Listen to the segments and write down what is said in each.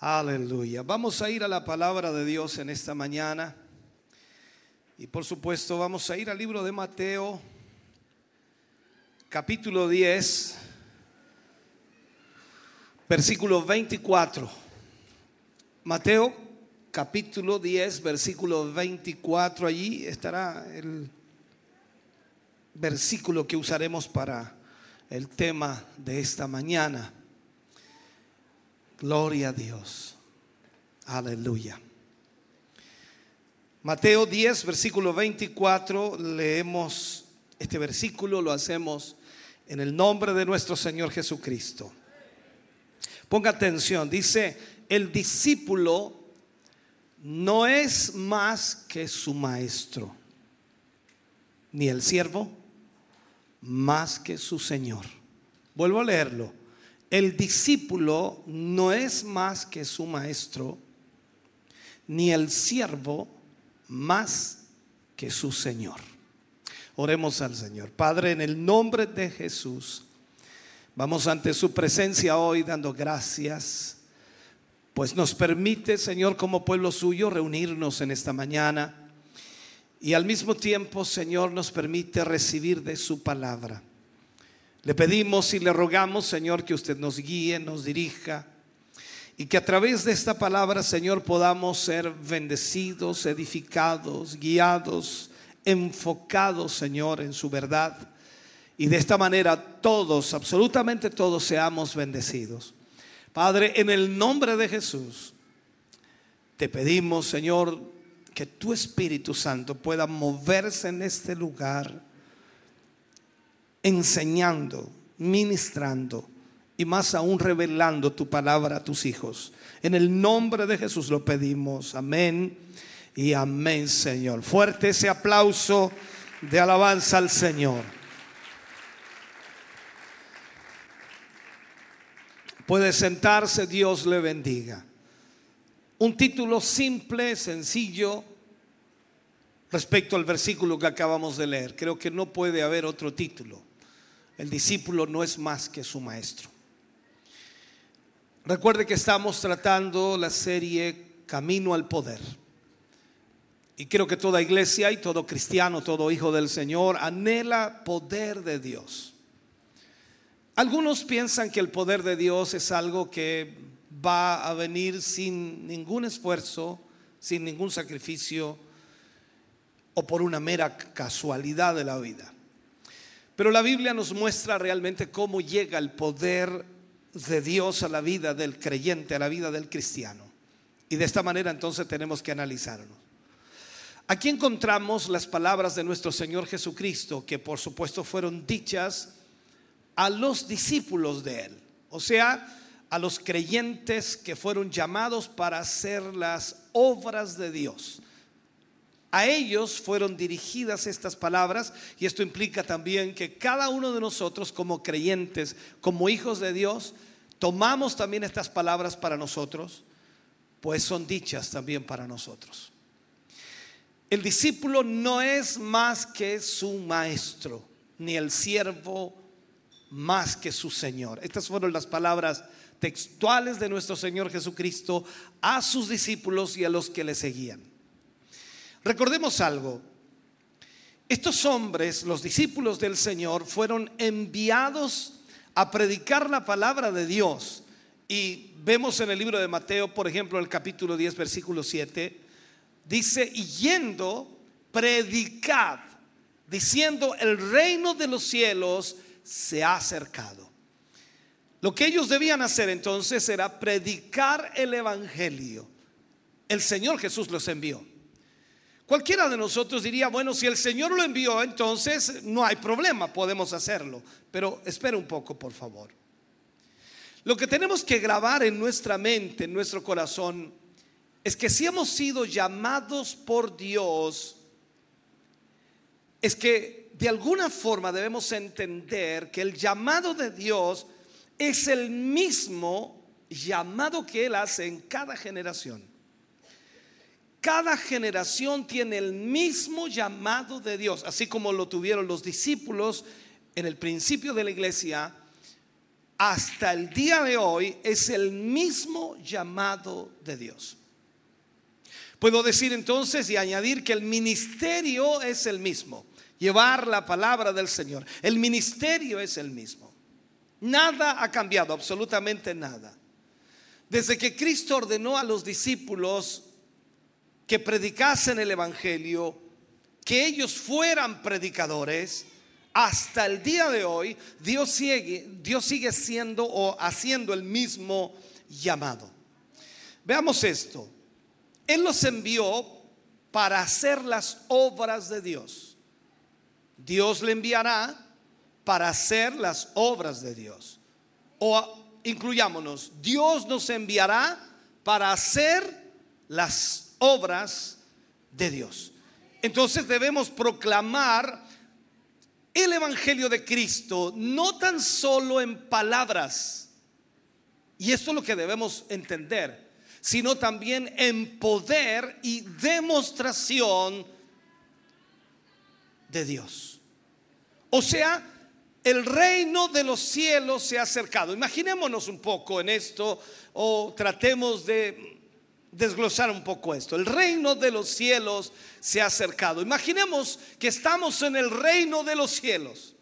Aleluya. Vamos a ir a la palabra de Dios en esta mañana. Y por supuesto vamos a ir al libro de Mateo, capítulo 10, versículo 24. Mateo, capítulo 10, versículo 24. Allí estará el versículo que usaremos para el tema de esta mañana. Gloria a Dios. Aleluya. Mateo 10, versículo 24, leemos este versículo, lo hacemos en el nombre de nuestro Señor Jesucristo. Ponga atención, dice, el discípulo no es más que su maestro, ni el siervo más que su Señor. Vuelvo a leerlo. El discípulo no es más que su maestro, ni el siervo más que su Señor. Oremos al Señor. Padre, en el nombre de Jesús, vamos ante su presencia hoy dando gracias, pues nos permite, Señor, como pueblo suyo, reunirnos en esta mañana y al mismo tiempo, Señor, nos permite recibir de su palabra. Le pedimos y le rogamos, Señor, que usted nos guíe, nos dirija y que a través de esta palabra, Señor, podamos ser bendecidos, edificados, guiados, enfocados, Señor, en su verdad. Y de esta manera todos, absolutamente todos, seamos bendecidos. Padre, en el nombre de Jesús, te pedimos, Señor, que tu Espíritu Santo pueda moverse en este lugar enseñando, ministrando y más aún revelando tu palabra a tus hijos. En el nombre de Jesús lo pedimos. Amén y amén, Señor. Fuerte ese aplauso de alabanza al Señor. Puede sentarse, Dios le bendiga. Un título simple, sencillo, respecto al versículo que acabamos de leer. Creo que no puede haber otro título. El discípulo no es más que su maestro. Recuerde que estamos tratando la serie Camino al Poder. Y creo que toda iglesia y todo cristiano, todo hijo del Señor anhela poder de Dios. Algunos piensan que el poder de Dios es algo que va a venir sin ningún esfuerzo, sin ningún sacrificio o por una mera casualidad de la vida. Pero la Biblia nos muestra realmente cómo llega el poder de Dios a la vida del creyente, a la vida del cristiano. Y de esta manera entonces tenemos que analizarnos. Aquí encontramos las palabras de nuestro Señor Jesucristo, que por supuesto fueron dichas a los discípulos de Él, o sea, a los creyentes que fueron llamados para hacer las obras de Dios. A ellos fueron dirigidas estas palabras y esto implica también que cada uno de nosotros como creyentes, como hijos de Dios, tomamos también estas palabras para nosotros, pues son dichas también para nosotros. El discípulo no es más que su maestro, ni el siervo más que su Señor. Estas fueron las palabras textuales de nuestro Señor Jesucristo a sus discípulos y a los que le seguían. Recordemos algo. Estos hombres, los discípulos del Señor, fueron enviados a predicar la palabra de Dios. Y vemos en el libro de Mateo, por ejemplo, el capítulo 10, versículo 7, dice, y yendo, predicad, diciendo, el reino de los cielos se ha acercado. Lo que ellos debían hacer entonces era predicar el Evangelio. El Señor Jesús los envió. Cualquiera de nosotros diría, bueno, si el Señor lo envió, entonces no hay problema, podemos hacerlo. Pero espera un poco, por favor. Lo que tenemos que grabar en nuestra mente, en nuestro corazón, es que si hemos sido llamados por Dios, es que de alguna forma debemos entender que el llamado de Dios es el mismo llamado que Él hace en cada generación. Cada generación tiene el mismo llamado de Dios, así como lo tuvieron los discípulos en el principio de la iglesia, hasta el día de hoy es el mismo llamado de Dios. Puedo decir entonces y añadir que el ministerio es el mismo, llevar la palabra del Señor. El ministerio es el mismo. Nada ha cambiado, absolutamente nada. Desde que Cristo ordenó a los discípulos que predicasen el Evangelio, que ellos fueran predicadores, hasta el día de hoy Dios sigue, Dios sigue siendo o haciendo el mismo llamado. Veamos esto. Él los envió para hacer las obras de Dios. Dios le enviará para hacer las obras de Dios. O incluyámonos, Dios nos enviará para hacer las obras de Dios. Entonces debemos proclamar el Evangelio de Cristo no tan solo en palabras, y esto es lo que debemos entender, sino también en poder y demostración de Dios. O sea, el reino de los cielos se ha acercado. Imaginémonos un poco en esto o tratemos de desglosar un poco esto. El reino de los cielos se ha acercado. Imaginemos que estamos en el reino de los cielos.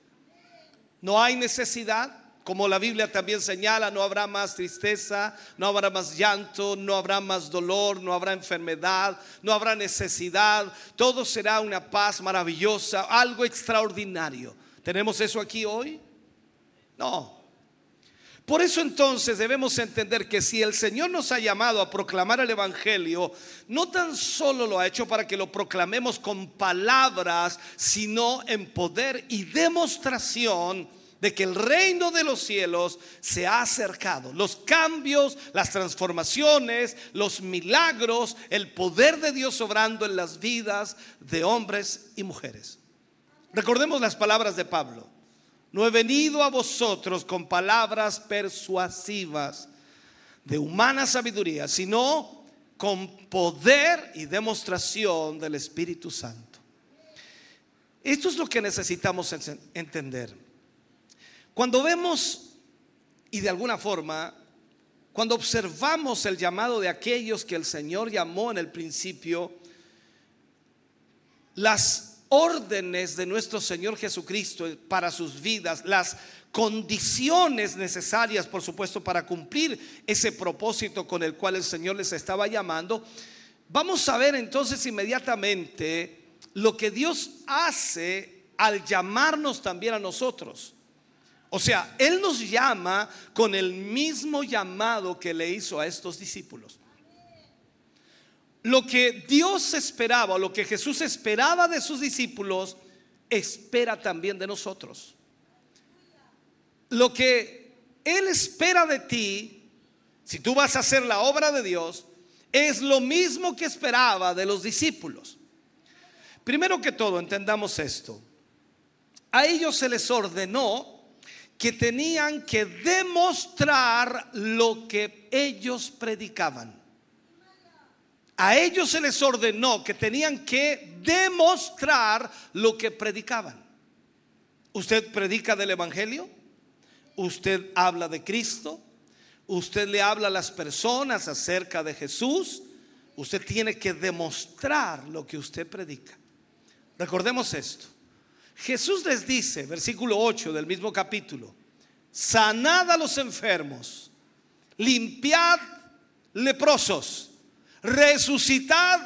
No hay necesidad, como la Biblia también señala, no habrá más tristeza, no habrá más llanto, no habrá más dolor, no habrá enfermedad, no habrá necesidad. Todo será una paz maravillosa, algo extraordinario. ¿Tenemos eso aquí hoy? No. Por eso entonces debemos entender que si el Señor nos ha llamado a proclamar el Evangelio, no tan solo lo ha hecho para que lo proclamemos con palabras, sino en poder y demostración de que el reino de los cielos se ha acercado. Los cambios, las transformaciones, los milagros, el poder de Dios obrando en las vidas de hombres y mujeres. Recordemos las palabras de Pablo. No he venido a vosotros con palabras persuasivas de humana sabiduría, sino con poder y demostración del Espíritu Santo. Esto es lo que necesitamos entender. Cuando vemos, y de alguna forma, cuando observamos el llamado de aquellos que el Señor llamó en el principio, las órdenes de nuestro Señor Jesucristo para sus vidas, las condiciones necesarias, por supuesto, para cumplir ese propósito con el cual el Señor les estaba llamando, vamos a ver entonces inmediatamente lo que Dios hace al llamarnos también a nosotros. O sea, Él nos llama con el mismo llamado que le hizo a estos discípulos lo que Dios esperaba, lo que Jesús esperaba de sus discípulos, espera también de nosotros. Lo que Él espera de ti, si tú vas a hacer la obra de Dios, es lo mismo que esperaba de los discípulos. Primero que todo, entendamos esto. A ellos se les ordenó que tenían que demostrar lo que ellos predicaban a ellos se les ordenó que tenían que demostrar lo que predicaban. ¿Usted predica del Evangelio? ¿Usted habla de Cristo? ¿Usted le habla a las personas acerca de Jesús? Usted tiene que demostrar lo que usted predica. Recordemos esto. Jesús les dice, versículo 8 del mismo capítulo, sanad a los enfermos, limpiad leprosos resucitad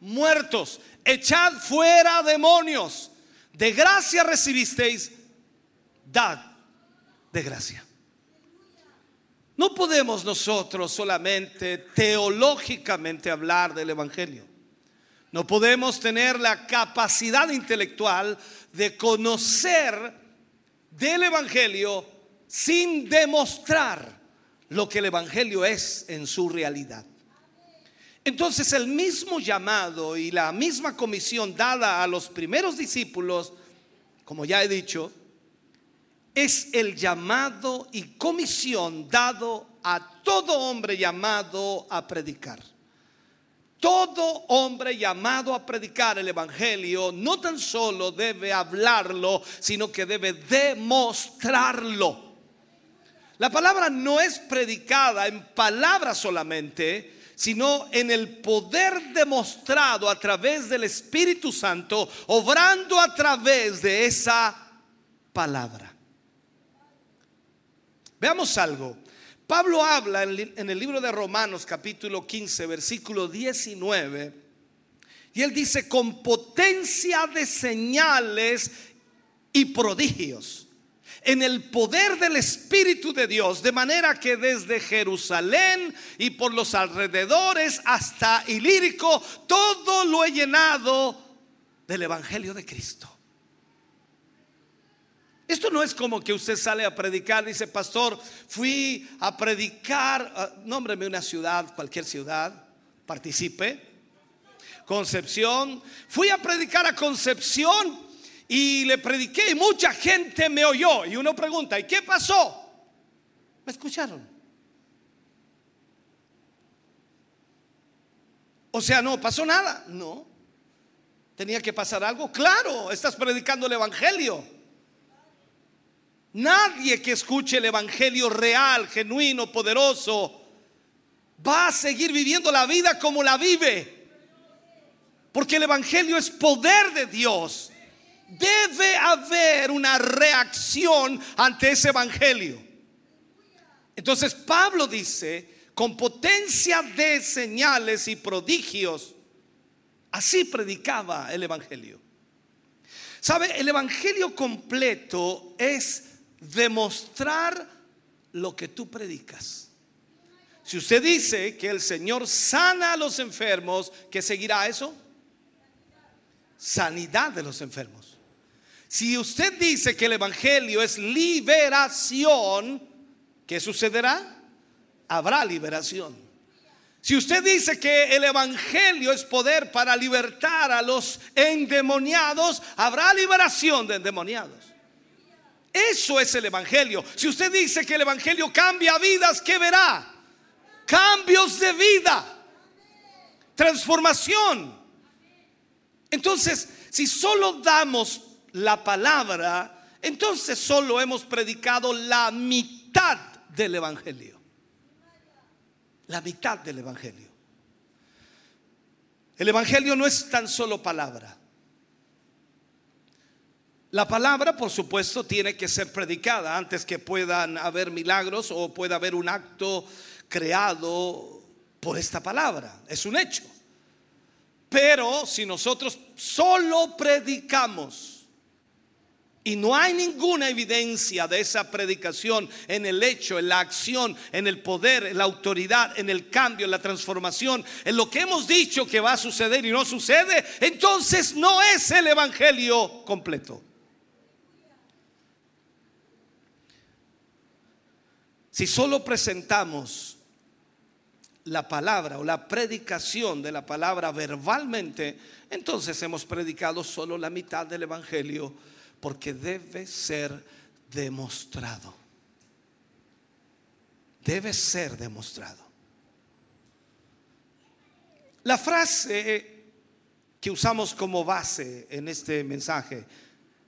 muertos, echad fuera demonios. De gracia recibisteis, dad de gracia. No podemos nosotros solamente teológicamente hablar del Evangelio. No podemos tener la capacidad intelectual de conocer del Evangelio sin demostrar lo que el Evangelio es en su realidad. Entonces el mismo llamado y la misma comisión dada a los primeros discípulos, como ya he dicho, es el llamado y comisión dado a todo hombre llamado a predicar. Todo hombre llamado a predicar el Evangelio no tan solo debe hablarlo, sino que debe demostrarlo. La palabra no es predicada en palabras solamente, sino en el poder demostrado a través del Espíritu Santo, obrando a través de esa palabra. Veamos algo. Pablo habla en el libro de Romanos capítulo 15, versículo 19, y él dice, con potencia de señales y prodigios en el poder del Espíritu de Dios, de manera que desde Jerusalén y por los alrededores hasta Ilírico, todo lo he llenado del Evangelio de Cristo. Esto no es como que usted sale a predicar, dice, pastor, fui a predicar, ah, nómbreme una ciudad, cualquier ciudad, participe. Concepción, fui a predicar a Concepción y le prediqué y mucha gente me oyó. Y uno pregunta, ¿y qué pasó? Me escucharon. O sea, no pasó nada. No. ¿Tenía que pasar algo? Claro, estás predicando el Evangelio. Nadie que escuche el Evangelio real, genuino, poderoso, va a seguir viviendo la vida como la vive. Porque el Evangelio es poder de Dios debe haber una reacción ante ese evangelio. Entonces Pablo dice, con potencia de señales y prodigios, así predicaba el evangelio. ¿Sabe? El evangelio completo es demostrar lo que tú predicas. Si usted dice que el Señor sana a los enfermos, ¿qué seguirá eso? Sanidad de los enfermos. Si usted dice que el Evangelio es liberación, ¿qué sucederá? Habrá liberación. Si usted dice que el Evangelio es poder para libertar a los endemoniados, habrá liberación de endemoniados. Eso es el Evangelio. Si usted dice que el Evangelio cambia vidas, ¿qué verá? Cambios de vida, transformación. Entonces, si solo damos la palabra, entonces solo hemos predicado la mitad del Evangelio. La mitad del Evangelio. El Evangelio no es tan solo palabra. La palabra, por supuesto, tiene que ser predicada antes que puedan haber milagros o pueda haber un acto creado por esta palabra. Es un hecho. Pero si nosotros solo predicamos, y no hay ninguna evidencia de esa predicación en el hecho, en la acción, en el poder, en la autoridad, en el cambio, en la transformación, en lo que hemos dicho que va a suceder y no sucede. Entonces no es el Evangelio completo. Si solo presentamos la palabra o la predicación de la palabra verbalmente, entonces hemos predicado solo la mitad del Evangelio porque debe ser demostrado. Debe ser demostrado. La frase que usamos como base en este mensaje,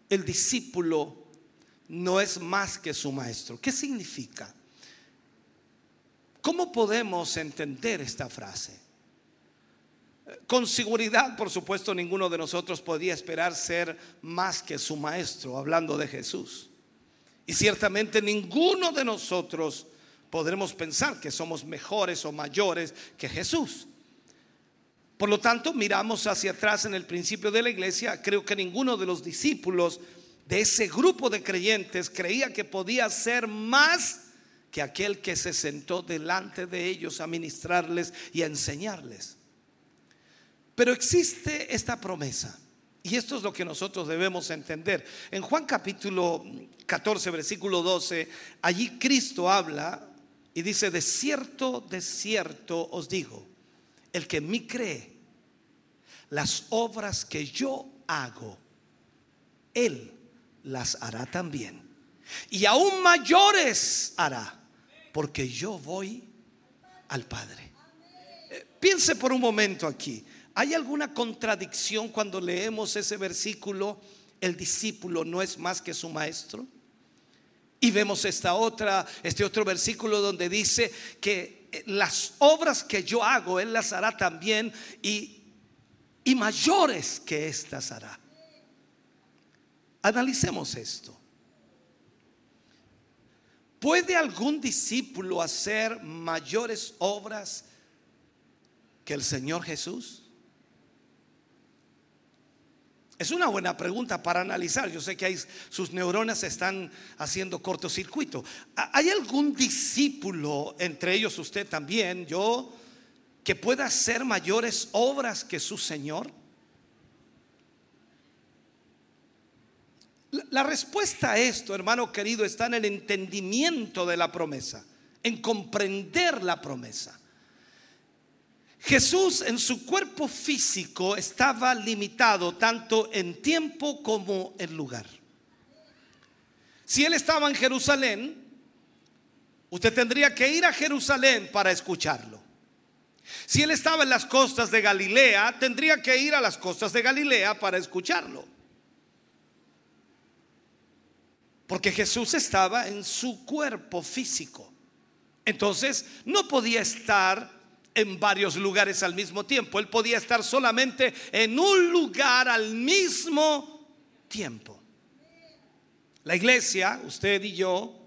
el discípulo no es más que su maestro. ¿Qué significa? ¿Cómo podemos entender esta frase? Con seguridad, por supuesto, ninguno de nosotros podía esperar ser más que su maestro, hablando de Jesús. Y ciertamente ninguno de nosotros podremos pensar que somos mejores o mayores que Jesús. Por lo tanto, miramos hacia atrás en el principio de la iglesia. Creo que ninguno de los discípulos de ese grupo de creyentes creía que podía ser más que aquel que se sentó delante de ellos a ministrarles y a enseñarles. Pero existe esta promesa. Y esto es lo que nosotros debemos entender. En Juan capítulo 14, versículo 12, allí Cristo habla y dice, de cierto, de cierto os digo, el que en mí cree, las obras que yo hago, Él las hará también. Y aún mayores hará, porque yo voy al Padre. Eh, piense por un momento aquí. ¿Hay alguna contradicción cuando leemos ese versículo? El discípulo no es más que su maestro. Y vemos esta otra, este otro versículo donde dice que eh, las obras que yo hago, Él las hará también y, y mayores que éstas hará. Analicemos esto. ¿Puede algún discípulo hacer mayores obras que el Señor Jesús? Es una buena pregunta para analizar. Yo sé que sus neuronas están haciendo cortocircuito. ¿Hay algún discípulo, entre ellos usted también, yo, que pueda hacer mayores obras que su Señor? La respuesta a esto, hermano querido, está en el entendimiento de la promesa, en comprender la promesa. Jesús en su cuerpo físico estaba limitado tanto en tiempo como en lugar. Si él estaba en Jerusalén, usted tendría que ir a Jerusalén para escucharlo. Si él estaba en las costas de Galilea, tendría que ir a las costas de Galilea para escucharlo. Porque Jesús estaba en su cuerpo físico. Entonces no podía estar en varios lugares al mismo tiempo. Él podía estar solamente en un lugar al mismo tiempo. La iglesia, usted y yo,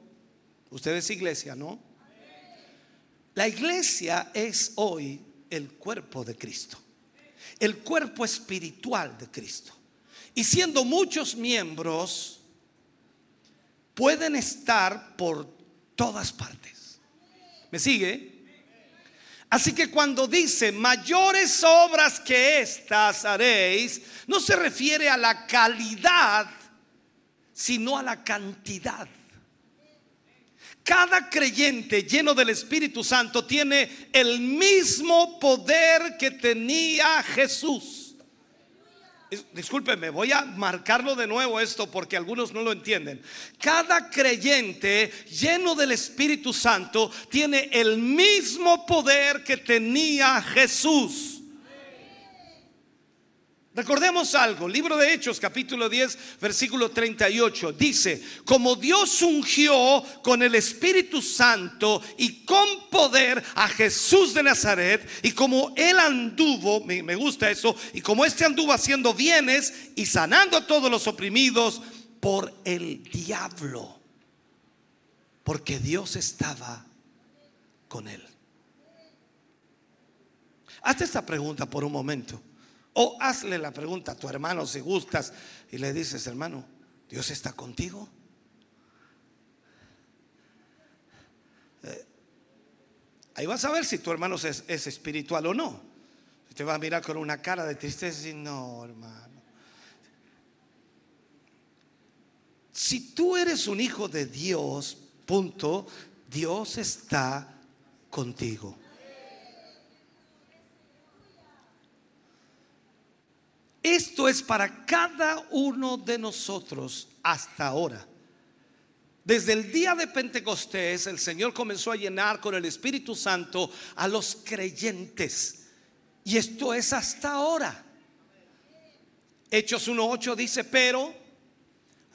usted es iglesia, ¿no? La iglesia es hoy el cuerpo de Cristo, el cuerpo espiritual de Cristo. Y siendo muchos miembros, pueden estar por todas partes. ¿Me sigue? Así que cuando dice mayores obras que estas haréis, no se refiere a la calidad, sino a la cantidad. Cada creyente lleno del Espíritu Santo tiene el mismo poder que tenía Jesús. Discúlpeme, voy a marcarlo de nuevo esto porque algunos no lo entienden. Cada creyente lleno del Espíritu Santo tiene el mismo poder que tenía Jesús. Recordemos algo, libro de Hechos capítulo 10 versículo 38 dice, como Dios ungió con el Espíritu Santo y con poder a Jesús de Nazaret y como él anduvo, me, gusta eso, y como este anduvo haciendo bienes y sanando a todos los oprimidos por el diablo, porque Dios estaba con él. Hazte esta pregunta por un momento. O hazle la pregunta a tu hermano si gustas y le dices, hermano, ¿Dios está contigo? Eh, ahí vas a ver si tu hermano es, es espiritual o no. Te va a mirar con una cara de tristeza y no, hermano. Si tú eres un hijo de Dios, punto, Dios está contigo. Esto es para cada uno de nosotros hasta ahora. Desde el día de Pentecostés el Señor comenzó a llenar con el Espíritu Santo a los creyentes. Y esto es hasta ahora. Hechos 1.8 dice, pero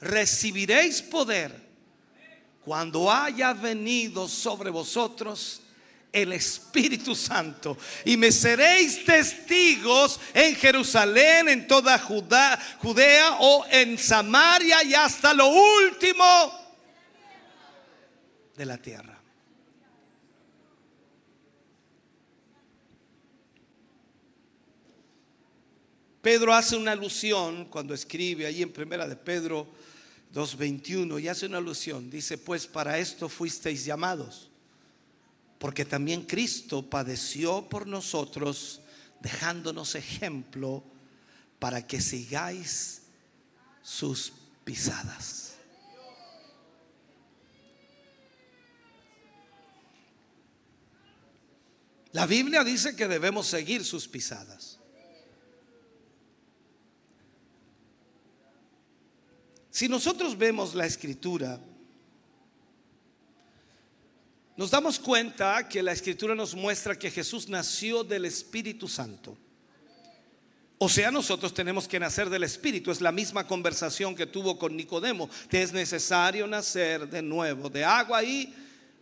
recibiréis poder cuando haya venido sobre vosotros el Espíritu Santo y me seréis testigos en Jerusalén, en toda Judea o en Samaria y hasta lo último de la tierra. Pedro hace una alusión cuando escribe ahí en primera de Pedro 2:21 y hace una alusión, dice, "Pues para esto fuisteis llamados." Porque también Cristo padeció por nosotros, dejándonos ejemplo para que sigáis sus pisadas. La Biblia dice que debemos seguir sus pisadas. Si nosotros vemos la escritura, nos damos cuenta que la escritura nos muestra que Jesús nació del Espíritu Santo. O sea, nosotros tenemos que nacer del Espíritu. Es la misma conversación que tuvo con Nicodemo. Te es necesario nacer de nuevo, de agua y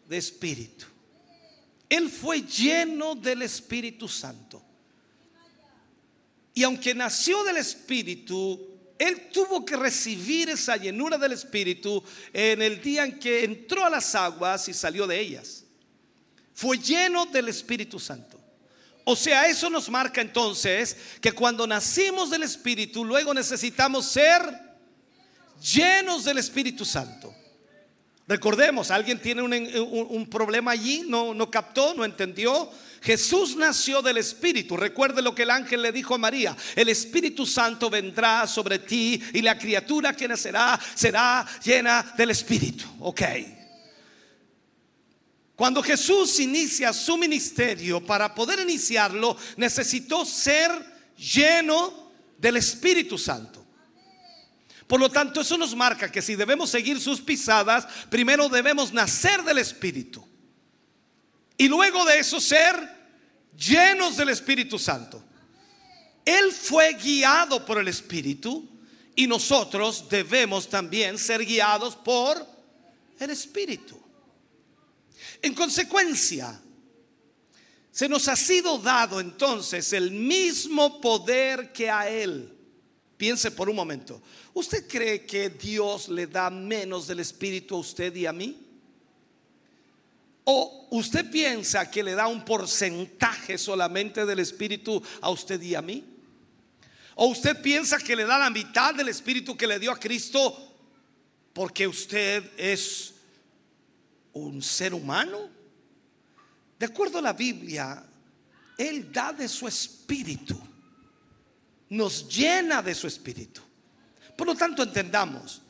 de Espíritu. Él fue lleno del Espíritu Santo. Y aunque nació del Espíritu, él tuvo que recibir esa llenura del Espíritu en el día en que entró a las aguas y salió de ellas. Fue lleno del Espíritu Santo. O sea, eso nos marca entonces que cuando nacimos del Espíritu, luego necesitamos ser llenos del Espíritu Santo. Recordemos, alguien tiene un, problema allí, no, no captó, no entendió. Jesús nació del Espíritu. Recuerde lo que el ángel le dijo a María. El Espíritu Santo vendrá sobre ti y la criatura que nacerá será llena del Espíritu. Ok. Cuando Jesús inicia su ministerio, para poder iniciarlo, necesitó ser lleno del Espíritu Santo. Por lo tanto, eso nos marca que si debemos seguir sus pisadas, primero debemos nacer del Espíritu. Y luego de eso ser llenos del Espíritu Santo. Él fue guiado por el Espíritu y nosotros debemos también ser guiados por el Espíritu. En consecuencia, se nos ha sido dado entonces el mismo poder que a Él. Piense por un momento, ¿usted cree que Dios le da menos del Espíritu a usted y a mí? ¿O usted piensa que le da un porcentaje solamente del Espíritu a usted y a mí? ¿O usted piensa que le da la mitad del Espíritu que le dio a Cristo porque usted es un ser humano. De acuerdo a la Biblia, Él da de su espíritu, nos llena de su espíritu. Por lo tanto, entendamos,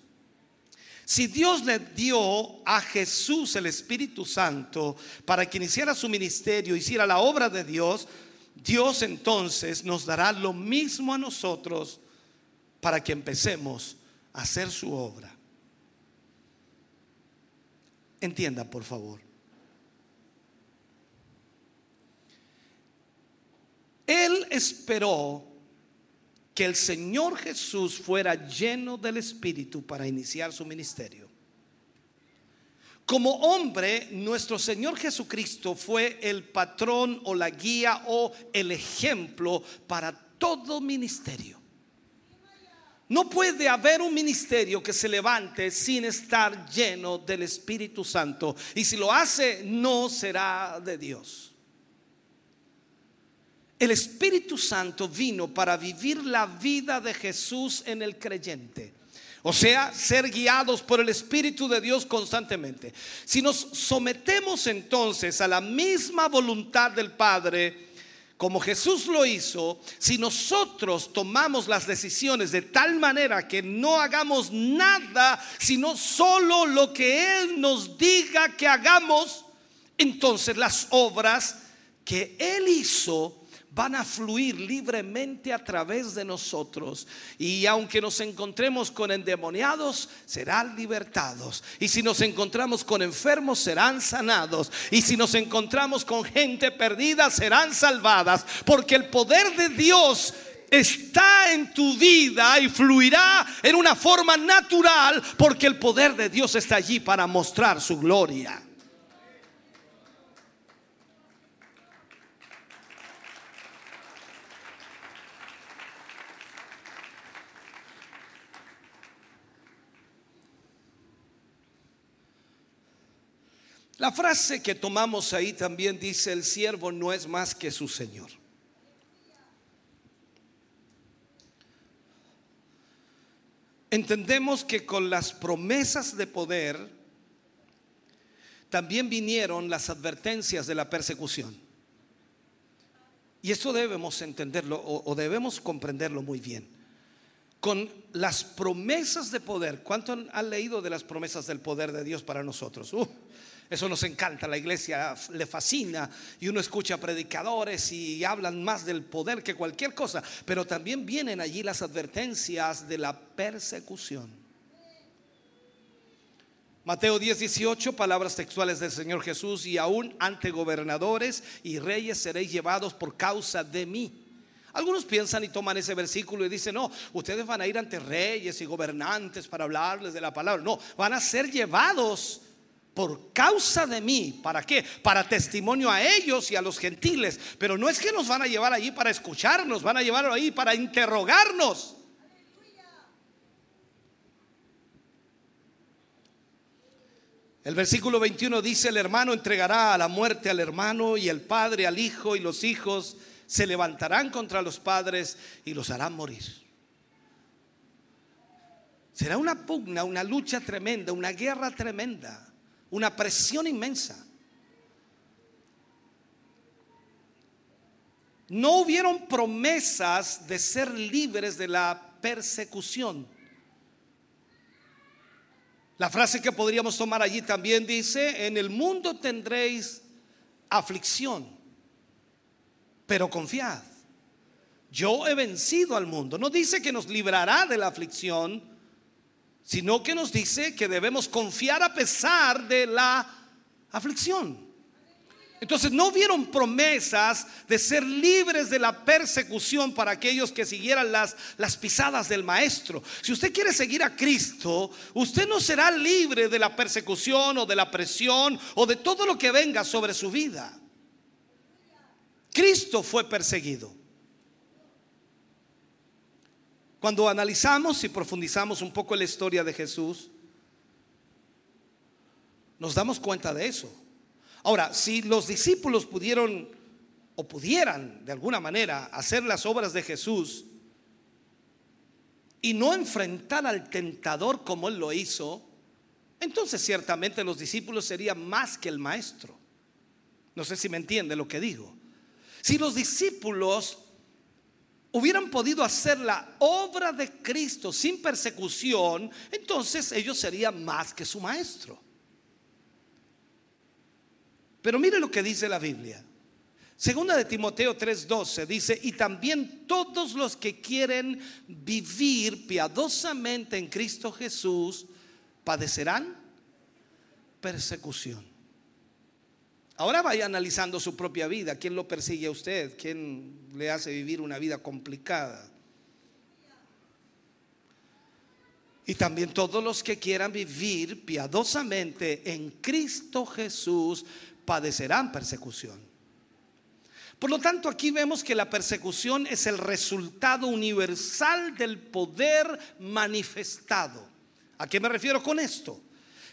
si Dios le dio a Jesús el Espíritu Santo para que iniciara su ministerio, hiciera la obra de Dios, Dios entonces nos dará lo mismo a nosotros para que empecemos a hacer su obra. Entienda, por favor. Él esperó que el Señor Jesús fuera lleno del Espíritu para iniciar su ministerio. Como hombre, nuestro Señor Jesucristo fue el patrón o la guía o el ejemplo para todo ministerio. No puede haber un ministerio que se levante sin estar lleno del Espíritu Santo. Y si lo hace, no será de Dios. El Espíritu Santo vino para vivir la vida de Jesús en el creyente. O sea, ser guiados por el Espíritu de Dios constantemente. Si nos sometemos entonces a la misma voluntad del Padre, como Jesús lo hizo, si nosotros tomamos las decisiones de tal manera que no hagamos nada, sino solo lo que Él nos diga que hagamos, entonces las obras que Él hizo van a fluir libremente a través de nosotros. Y aunque nos encontremos con endemoniados, serán libertados. Y si nos encontramos con enfermos, serán sanados. Y si nos encontramos con gente perdida, serán salvadas. Porque el poder de Dios está en tu vida y fluirá en una forma natural porque el poder de Dios está allí para mostrar su gloria. La frase que tomamos ahí también dice, el siervo no es más que su Señor. Entendemos que con las promesas de poder también vinieron las advertencias de la persecución. Y esto debemos entenderlo o, debemos comprenderlo muy bien. Con las promesas de poder, ¿cuánto han, leído de las promesas del poder de Dios para nosotros? Uh, Eso nos encanta, la iglesia le fascina y uno escucha predicadores y hablan más del poder que cualquier cosa, pero también vienen allí las advertencias de la persecución. Mateo 10, 18, palabras textuales del Señor Jesús, y aún ante gobernadores y reyes seréis llevados por causa de mí. Algunos piensan y toman ese versículo y dicen, no, ustedes van a ir ante reyes y gobernantes para hablarles de la palabra. No, van a ser llevados por causa de mí. ¿Para qué? Para testimonio a ellos y a los gentiles. Pero no es que nos van a llevar allí para escucharnos, van a llevar ahí para interrogarnos. El versículo 21 dice, el hermano entregará a la muerte al hermano y el padre al hijo y los hijos se levantarán contra los padres y los harán morir. Será una pugna, una lucha tremenda, una guerra tremenda una presión inmensa. No hubieron promesas de ser libres de la persecución. La frase que podríamos tomar allí también dice, en el mundo tendréis aflicción, pero confiad, yo he vencido al mundo. No dice que nos librará de la aflicción, sino que nos dice que debemos confiar a pesar de la aflicción. Entonces no vieron promesas de ser libres de la persecución para aquellos que siguieran las, las pisadas del maestro. Si usted quiere seguir a Cristo, usted no será libre de la persecución o de la presión o de todo lo que venga sobre su vida. Cristo fue perseguido. Cuando analizamos y profundizamos un poco la historia de Jesús, nos damos cuenta de eso. Ahora, si los discípulos pudieron o pudieran de alguna manera hacer las obras de Jesús y no enfrentar al tentador como él lo hizo, entonces ciertamente los discípulos serían más que el maestro. No sé si me entiende lo que digo. Si los discípulos hubieran podido hacer la obra de Cristo sin persecución, entonces ellos serían más que su maestro. Pero mire lo que dice la Biblia. Segunda de Timoteo 3:12 dice, y también todos los que quieren vivir piadosamente en Cristo Jesús padecerán persecución. Ahora vaya analizando su propia vida. ¿Quién lo persigue a usted? ¿Quién le hace vivir una vida complicada? Y también todos los que quieran vivir piadosamente en Cristo Jesús padecerán persecución. Por lo tanto, aquí vemos que la persecución es el resultado universal del poder manifestado. ¿A qué me refiero con esto?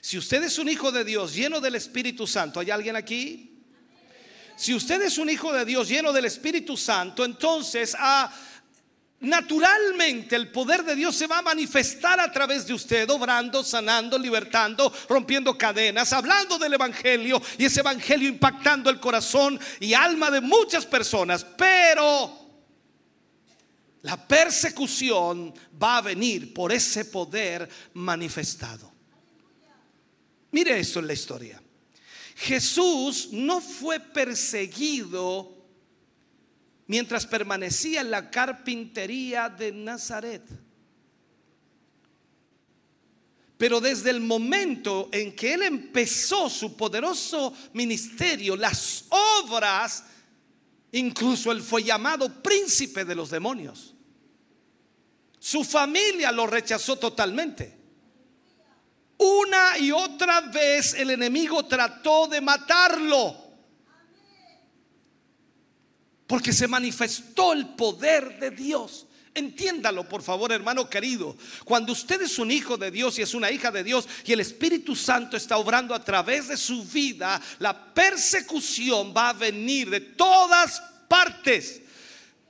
Si usted es un hijo de Dios lleno del Espíritu Santo, ¿hay alguien aquí? Si usted es un hijo de Dios lleno del Espíritu Santo, entonces ah, naturalmente el poder de Dios se va a manifestar a través de usted, obrando, sanando, libertando, rompiendo cadenas, hablando del Evangelio y ese Evangelio impactando el corazón y alma de muchas personas. Pero la persecución va a venir por ese poder manifestado. Mire esto en la historia. Jesús no fue perseguido mientras permanecía en la carpintería de Nazaret. Pero desde el momento en que él empezó su poderoso ministerio, las obras, incluso él fue llamado príncipe de los demonios. Su familia lo rechazó totalmente. Una y otra vez el enemigo trató de matarlo. Porque se manifestó el poder de Dios. Entiéndalo, por favor, hermano querido. Cuando usted es un hijo de Dios y es una hija de Dios y el Espíritu Santo está obrando a través de su vida, la persecución va a venir de todas partes.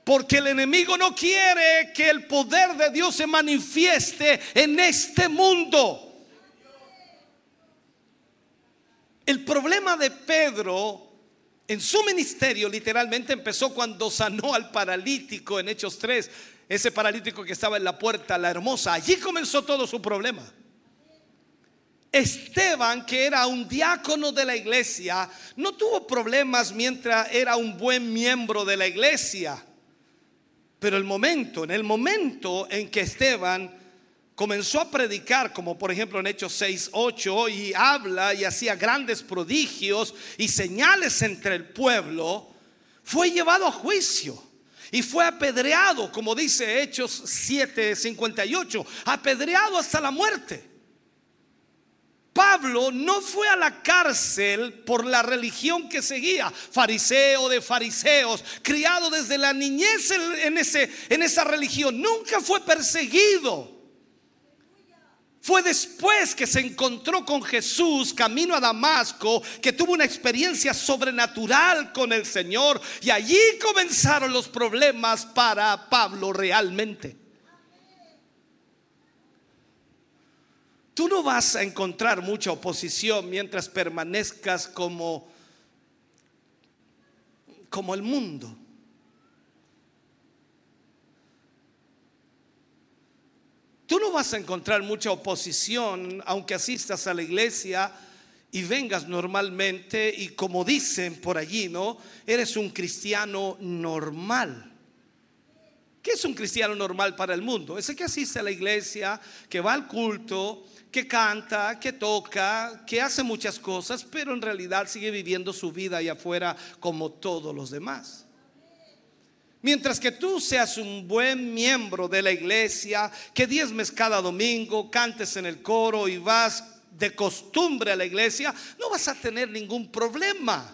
Porque el enemigo no quiere que el poder de Dios se manifieste en este mundo. El problema de Pedro en su ministerio literalmente empezó cuando sanó al paralítico en Hechos 3, ese paralítico que estaba en la puerta, la hermosa. Allí comenzó todo su problema. Esteban, que era un diácono de la iglesia, no tuvo problemas mientras era un buen miembro de la iglesia. Pero el momento, en el momento en que Esteban comenzó a predicar, como por ejemplo en Hechos 6, 8, y habla y hacía grandes prodigios y señales entre el pueblo, fue llevado a juicio y fue apedreado, como dice Hechos 7, 58, apedreado hasta la muerte. Pablo no fue a la cárcel por la religión que seguía, fariseo de fariseos, criado desde la niñez en, ese, en esa religión, nunca fue perseguido. Fue después que se encontró con Jesús camino a Damasco, que tuvo una experiencia sobrenatural con el Señor y allí comenzaron los problemas para Pablo realmente. Tú no vas a encontrar mucha oposición mientras permanezcas como como el mundo. Tú no vas a encontrar mucha oposición aunque asistas a la iglesia y vengas normalmente y como dicen por allí, ¿no? Eres un cristiano normal. ¿Qué es un cristiano normal para el mundo? Ese que asiste a la iglesia, que va al culto, que canta, que toca, que hace muchas cosas, pero en realidad sigue viviendo su vida allá afuera como todos los demás. Mientras que tú seas un buen miembro de la iglesia, que diezmes cada domingo, cantes en el coro y vas de costumbre a la iglesia, no vas a tener ningún problema.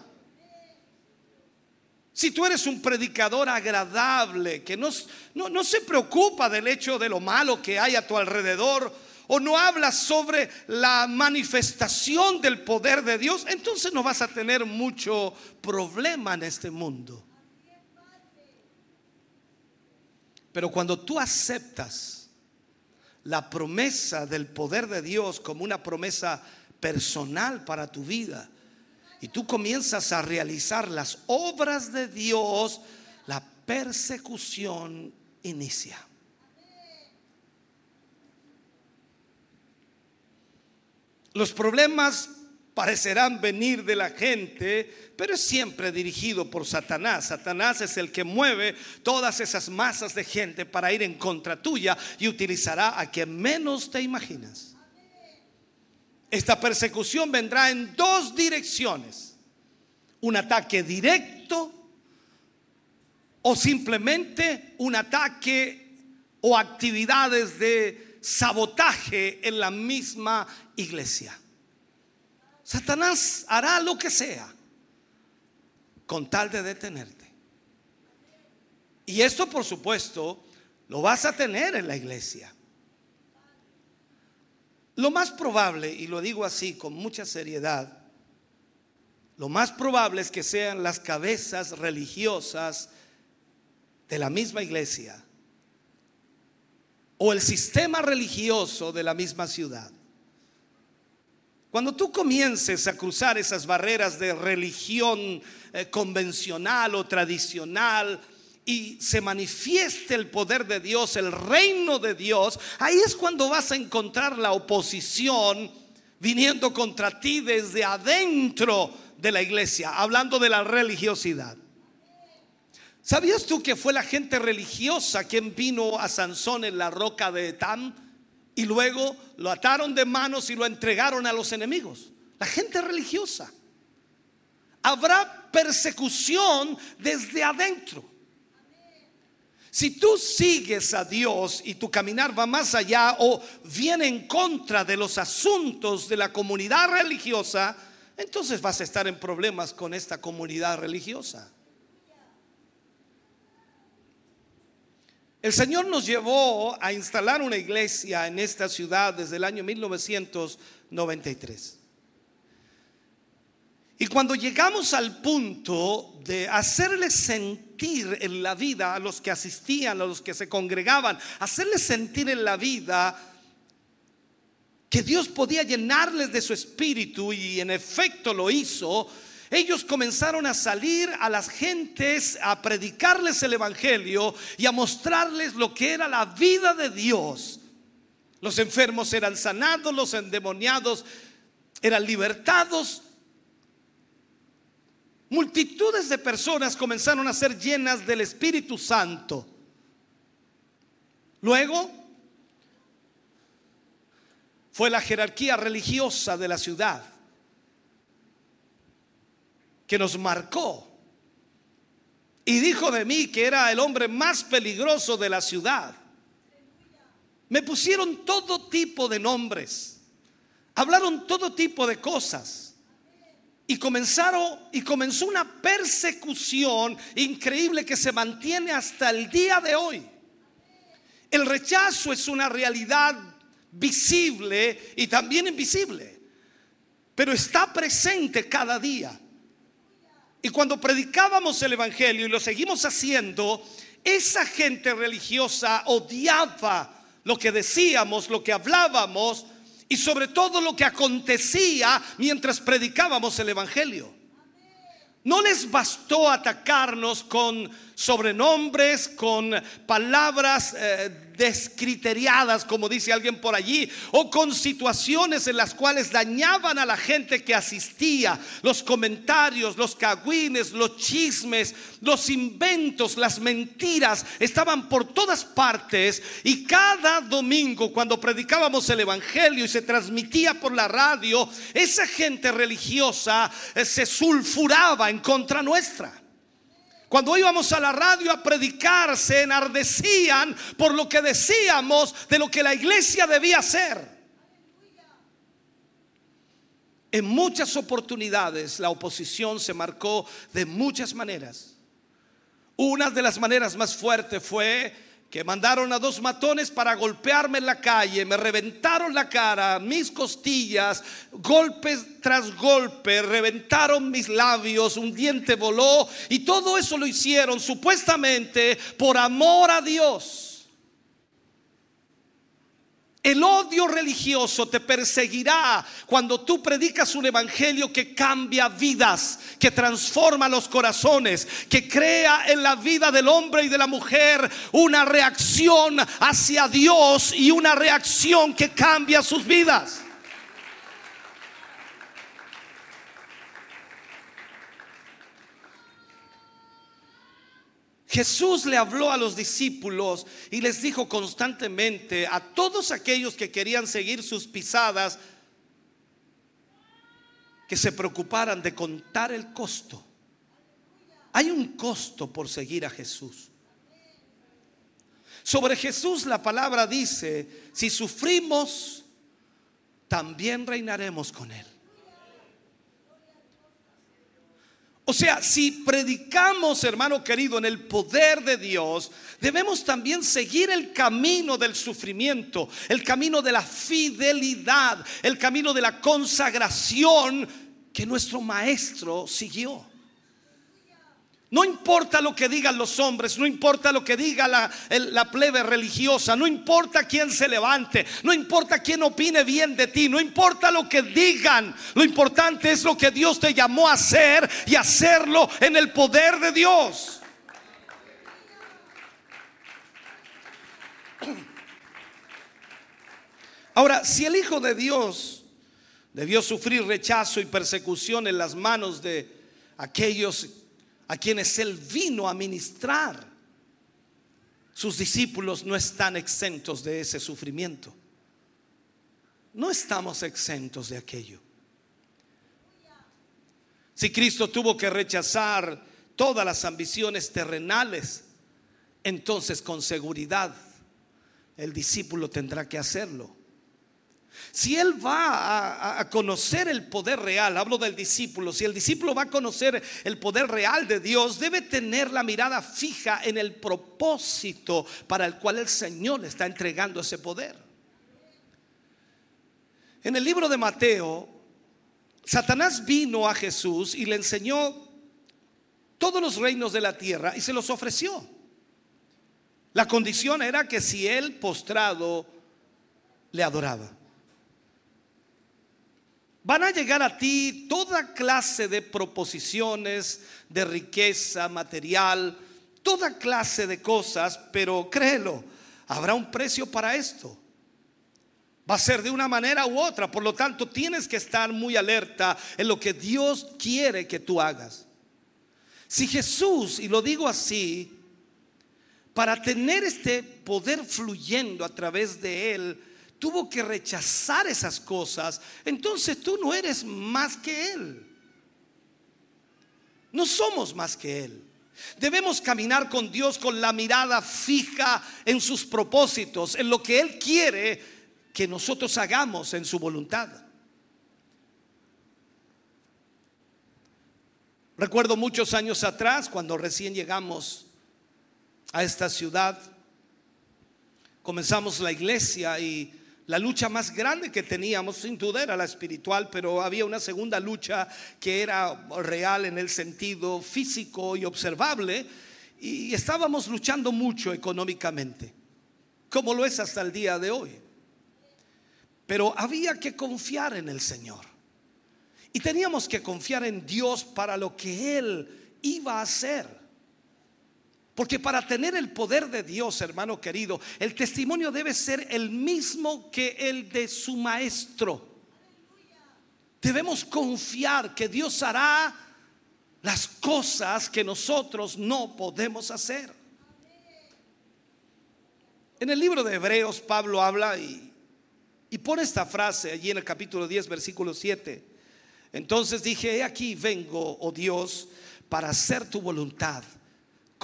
Si tú eres un predicador agradable, que no, no, no, se preocupa del hecho de lo malo que hay a tu alrededor, o no hablas sobre la manifestación del poder de Dios, entonces no vas a tener mucho problema en este mundo. Pero cuando tú aceptas la promesa del poder de Dios como una promesa personal para tu vida, y tú comienzas a realizar las obras de Dios, la persecución inicia. Los problemas parecerán venir de la gente, pero es siempre dirigido por Satanás. Satanás es el que mueve todas esas masas de gente para ir en contra tuya y utilizará a quien menos te imaginas. Esta persecución vendrá en dos direcciones. Un ataque directo o simplemente un ataque o actividades de sabotaje en la misma iglesia. Satanás hará lo que sea con tal de detenerte. Y esto, por supuesto, lo vas a tener en la iglesia. Lo más probable, y lo digo así con mucha seriedad, lo más probable es que sean las cabezas religiosas de la misma iglesia o el sistema religioso de la misma ciudad. Cuando tú comiences a cruzar esas barreras de religión eh, convencional o tradicional y se manifieste el poder de Dios, el reino de Dios, ahí es cuando vas a encontrar la oposición viniendo contra ti desde adentro de la iglesia, hablando de la religiosidad. ¿Sabías tú que fue la gente religiosa quien vino a Sansón en la roca de Etam? Y luego lo ataron de manos y lo entregaron a los enemigos. La gente religiosa. Habrá persecución desde adentro. Si tú sigues a Dios y tu caminar va más allá o viene en contra de los asuntos de la comunidad religiosa, entonces vas a estar en problemas con esta comunidad religiosa. El Señor nos llevó a instalar una iglesia en esta ciudad desde el año 1993. Y cuando llegamos al punto de hacerles sentir en la vida a los que asistían, a los que se congregaban, hacerles sentir en la vida que Dios podía llenarles de su espíritu y en efecto lo hizo, ellos comenzaron a salir a las gentes a predicarles el Evangelio y a mostrarles lo que era la vida de Dios. Los enfermos eran sanados, los endemoniados eran libertados. Multitudes de personas comenzaron a ser llenas del Espíritu Santo. Luego fue la jerarquía religiosa de la ciudad que nos marcó y dijo de mí que era el hombre más peligroso de la ciudad. Me pusieron todo tipo de nombres, hablaron todo tipo de cosas y comenzaron y comenzó una persecución increíble que se mantiene hasta el día de hoy. El rechazo es una realidad visible y también invisible, pero está presente cada día. Y cuando predicábamos el Evangelio y lo seguimos haciendo, esa gente religiosa odiaba lo que decíamos, lo que hablábamos y sobre todo lo que acontecía mientras predicábamos el Evangelio. No les bastó atacarnos con sobrenombres, con palabras eh, descriteriadas, como dice alguien por allí, o con situaciones en las cuales dañaban a la gente que asistía, los comentarios, los cagüines, los chismes, los inventos, las mentiras, estaban por todas partes y cada domingo cuando predicábamos el Evangelio y se transmitía por la radio, esa gente religiosa eh, se sulfuraba en contra nuestra. Cuando íbamos a la radio a predicar, se enardecían por lo que decíamos de lo que la iglesia debía hacer. En muchas oportunidades la oposición se marcó de muchas maneras. Una de las maneras más fuertes fue que mandaron a dos matones para golpearme en la calle, me reventaron la cara, mis costillas, golpes tras golpe, reventaron mis labios, un diente voló y todo eso lo hicieron supuestamente por amor a Dios. El odio religioso te perseguirá cuando tú predicas un evangelio que cambia vidas, que transforma los corazones, que crea en la vida del hombre y de la mujer una reacción hacia Dios y una reacción que cambia sus vidas. Jesús le habló a los discípulos y les dijo constantemente a todos aquellos que querían seguir sus pisadas que se preocuparan de contar el costo. Hay un costo por seguir a Jesús. Sobre Jesús la palabra dice, si sufrimos, también reinaremos con Él. O sea, si predicamos, hermano querido, en el poder de Dios, debemos también seguir el camino del sufrimiento, el camino de la fidelidad, el camino de la consagración que nuestro maestro siguió. No importa lo que digan los hombres, no importa lo que diga la, plebe religiosa, no importa quién se levante, no importa quién opine bien de ti, no importa lo que digan, lo importante es lo que Dios te llamó a hacer y hacerlo en el poder de Dios. Ahora, si el Hijo de Dios debió sufrir rechazo y persecución en las manos de aquellos a quienes Él vino a ministrar, sus discípulos no están exentos de ese sufrimiento. No estamos exentos de aquello. Si Cristo tuvo que rechazar todas las ambiciones terrenales, entonces con seguridad el discípulo tendrá que hacerlo. Si él va a, conocer el poder real, hablo del discípulo, si el discípulo va a conocer el poder real de Dios, debe tener la mirada fija en el propósito para el cual el Señor le está entregando ese poder. En el libro de Mateo, Satanás vino a Jesús y le enseñó todos los reinos de la tierra y se los ofreció. La condición era que si él postrado le adoraba. Van a llegar a ti toda clase de proposiciones de riqueza material, toda clase de cosas, pero créelo, habrá un precio para esto. Va a ser de una manera u otra. Por lo tanto, tienes que estar muy alerta en lo que Dios quiere que tú hagas. Si Jesús, y lo digo así, para tener este poder fluyendo a través de Él, tuvo que rechazar esas cosas, entonces tú no eres más que Él. No somos más que Él. Debemos caminar con Dios con la mirada fija en sus propósitos, en lo que Él quiere que nosotros hagamos en su voluntad. Recuerdo muchos años atrás, cuando recién llegamos a esta ciudad, comenzamos la iglesia y la lucha más grande que teníamos, sin duda, era la espiritual, pero había una segunda lucha que era real en el sentido físico y observable, y estábamos luchando mucho económicamente, como lo es hasta el día de hoy. Pero había que confiar en el Señor. Y teníamos que confiar en Dios para lo que Él iba a hacer. Porque para tener el poder de Dios, hermano querido, el testimonio debe ser el mismo que el de su maestro. Debemos confiar que Dios hará las cosas que nosotros no podemos hacer. En el libro de Hebreos Pablo habla y, y pone esta frase allí en el capítulo 10, versículo 7. Entonces dije, he aquí vengo, oh Dios, para hacer tu voluntad,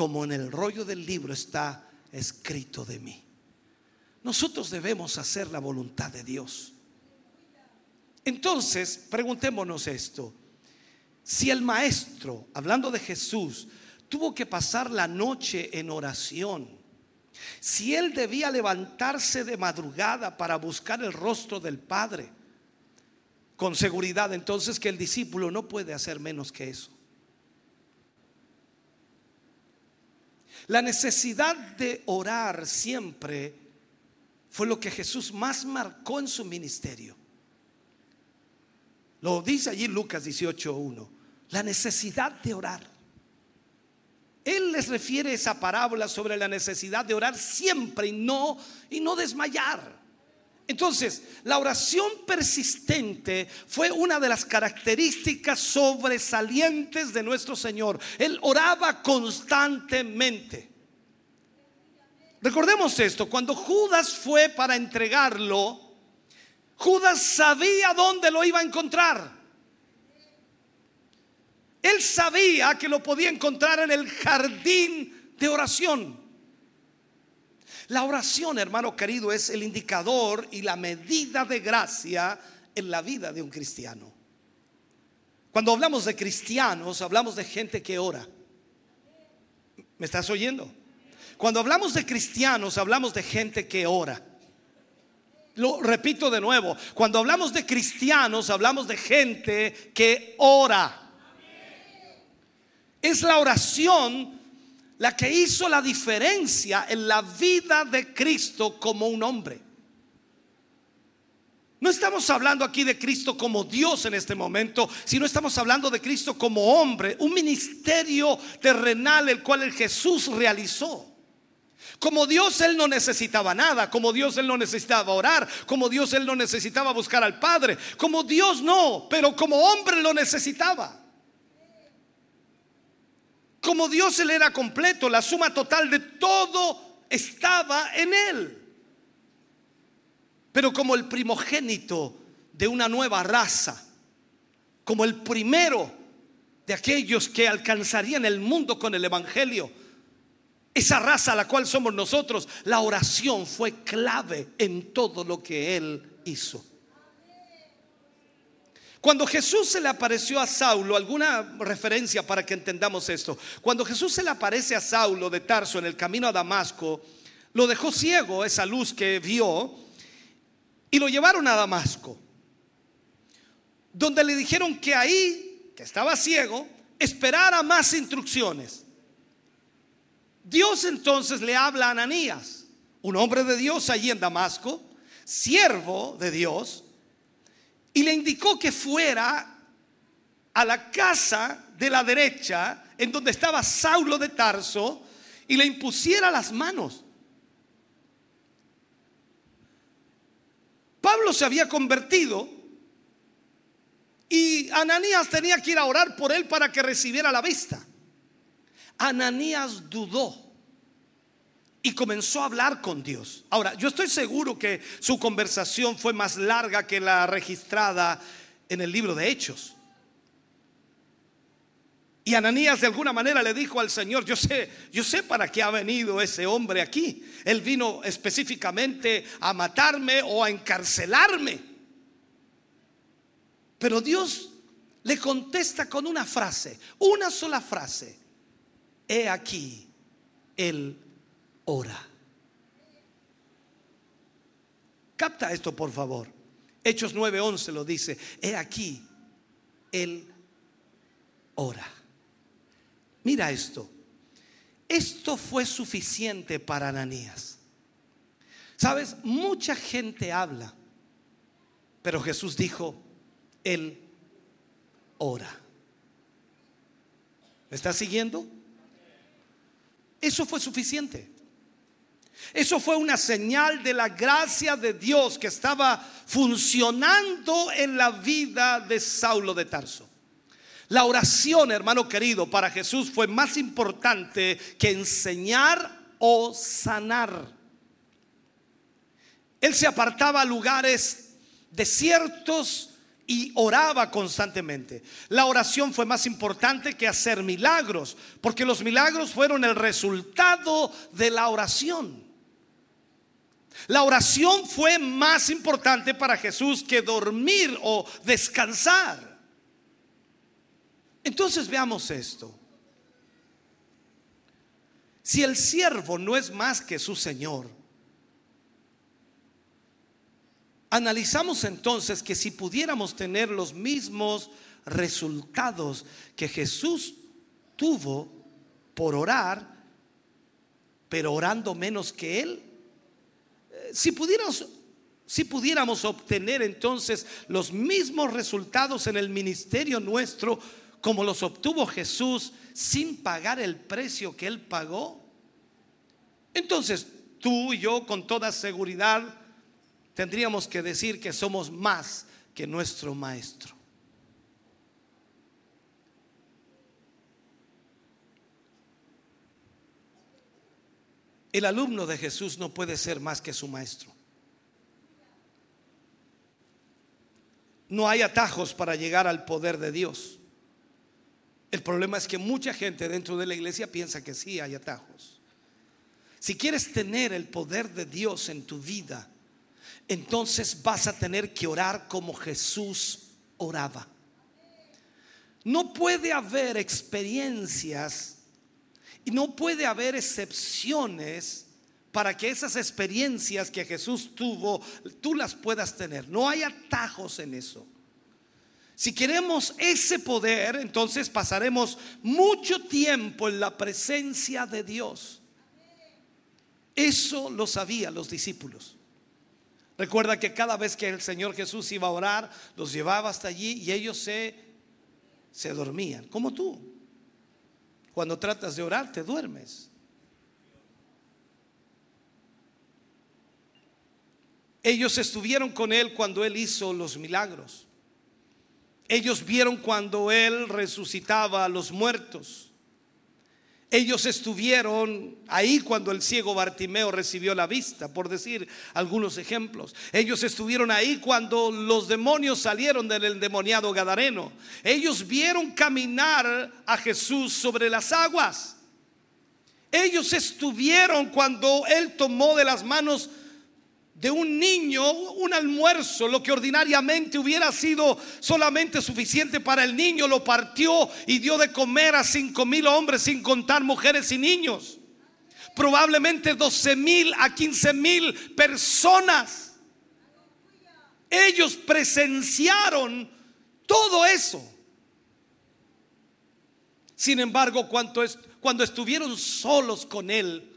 como en el rollo del libro está escrito de mí. Nosotros debemos hacer la voluntad de Dios. Entonces, preguntémonos esto. Si el maestro, hablando de Jesús, tuvo que pasar la noche en oración, si él debía levantarse de madrugada para buscar el rostro del Padre, con seguridad entonces que el discípulo no puede hacer menos que eso. La necesidad de orar siempre fue lo que Jesús más marcó en su ministerio. Lo dice allí Lucas 18.1. La necesidad de orar. Él les refiere esa parábola sobre la necesidad de orar siempre y no y no desmayar. Entonces, la oración persistente fue una de las características sobresalientes de nuestro Señor. Él oraba constantemente. Recordemos esto, cuando Judas fue para entregarlo, Judas sabía dónde lo iba a encontrar. Él sabía que lo podía encontrar en el jardín de oración. La oración, hermano querido, es el indicador y la medida de gracia en la vida de un cristiano. Cuando hablamos de cristianos, hablamos de gente que ora. ¿Me estás oyendo? Cuando hablamos de cristianos, hablamos de gente que ora. Lo repito de nuevo, cuando hablamos de cristianos, hablamos de gente que ora. Es la oración la que hizo la diferencia en la vida de Cristo como un hombre. No estamos hablando aquí de Cristo como Dios en este momento, sino estamos hablando de Cristo como hombre, un ministerio terrenal el cual el Jesús realizó. Como Dios Él no necesitaba nada, como Dios Él no necesitaba orar, como Dios Él no necesitaba buscar al Padre, como Dios no, pero como hombre lo necesitaba. Como Dios él era completo, la suma total de todo estaba en él. Pero como el primogénito de una nueva raza, como el primero de aquellos que alcanzarían el mundo con el Evangelio, esa raza a la cual somos nosotros, la oración fue clave en todo lo que él hizo. Cuando Jesús se le apareció a Saulo, alguna referencia para que entendamos esto. Cuando Jesús se le aparece a Saulo de Tarso en el camino a Damasco, lo dejó ciego esa luz que vio y lo llevaron a Damasco, donde le dijeron que ahí, que estaba ciego, esperara más instrucciones. Dios entonces le habla a Ananías, un hombre de Dios allí en Damasco, siervo de Dios, y le indicó que fuera a la casa de la derecha, en donde estaba Saulo de Tarso, y le impusiera las manos. Pablo se había convertido y Ananías tenía que ir a orar por él para que recibiera la vista. Ananías dudó y comenzó a hablar con Dios. Ahora, yo estoy seguro que su conversación fue más larga que la registrada en el libro de Hechos. Y Ananías de alguna manera le dijo al Señor, yo sé, yo sé para qué ha venido ese hombre aquí. Él vino específicamente a matarme o a encarcelarme. Pero Dios le contesta con una frase, una sola frase. He aquí, él ora. Capta esto, por favor. Hechos 9:11 lo dice. He aquí, él ora. Mira esto. Esto fue suficiente para Ananías. Sabes, mucha gente habla, pero Jesús dijo, Él ora. ¿Me está siguiendo? Eso fue suficiente. Eso fue una señal de la gracia de Dios que estaba funcionando en la vida de Saulo de Tarso. La oración, hermano querido, para Jesús fue más importante que enseñar o sanar. Él se apartaba a lugares desiertos y oraba constantemente. La oración fue más importante que hacer milagros, porque los milagros fueron el resultado de la oración. La oración fue más importante para Jesús que dormir o descansar. Entonces veamos esto. Si el siervo no es más que su Señor, analizamos entonces que si pudiéramos tener los mismos resultados que Jesús tuvo por orar, pero orando menos que Él, si pudiéramos, obtener entonces los mismos resultados en el ministerio nuestro, como los obtuvo Jesús sin pagar el precio que él pagó? Entonces, tú y yo con toda seguridad tendríamos que decir que somos más que nuestro maestro. El alumno de Jesús no puede ser más que su maestro. No hay atajos para llegar al poder de Dios. El problema es que mucha gente dentro de la iglesia piensa que sí hay atajos. Si quieres tener el poder de Dios en tu vida, entonces vas a tener que orar como Jesús oraba. No puede haber experiencias y no puede haber excepciones para que esas experiencias que Jesús tuvo, tú las puedas tener. No hay atajos en eso. Si queremos ese poder, entonces pasaremos mucho tiempo en la presencia de Dios. Eso lo sabían los discípulos. Recuerda que cada vez que el Señor Jesús iba a orar, los llevaba hasta allí y ellos se, se dormían, como tú. Cuando tratas de orar, te duermes. Ellos estuvieron con Él cuando Él hizo los milagros. Ellos vieron cuando Él resucitaba a los muertos. Ellos estuvieron ahí cuando el ciego Bartimeo recibió la vista, por decir algunos ejemplos. Ellos estuvieron ahí cuando los demonios salieron del endemoniado Gadareno. Ellos vieron caminar a Jesús sobre las aguas. Ellos estuvieron cuando Él tomó de las manos de un niño un almuerzo, lo que ordinariamente hubiera sido solamente suficiente para el niño, lo partió y dio de comer a cinco mil hombres sin contar mujeres y niños. Probablemente 12 mil a 15 mil personas. Ellos presenciaron todo eso. Sin embargo, cuando, cuando estuvieron solos con él,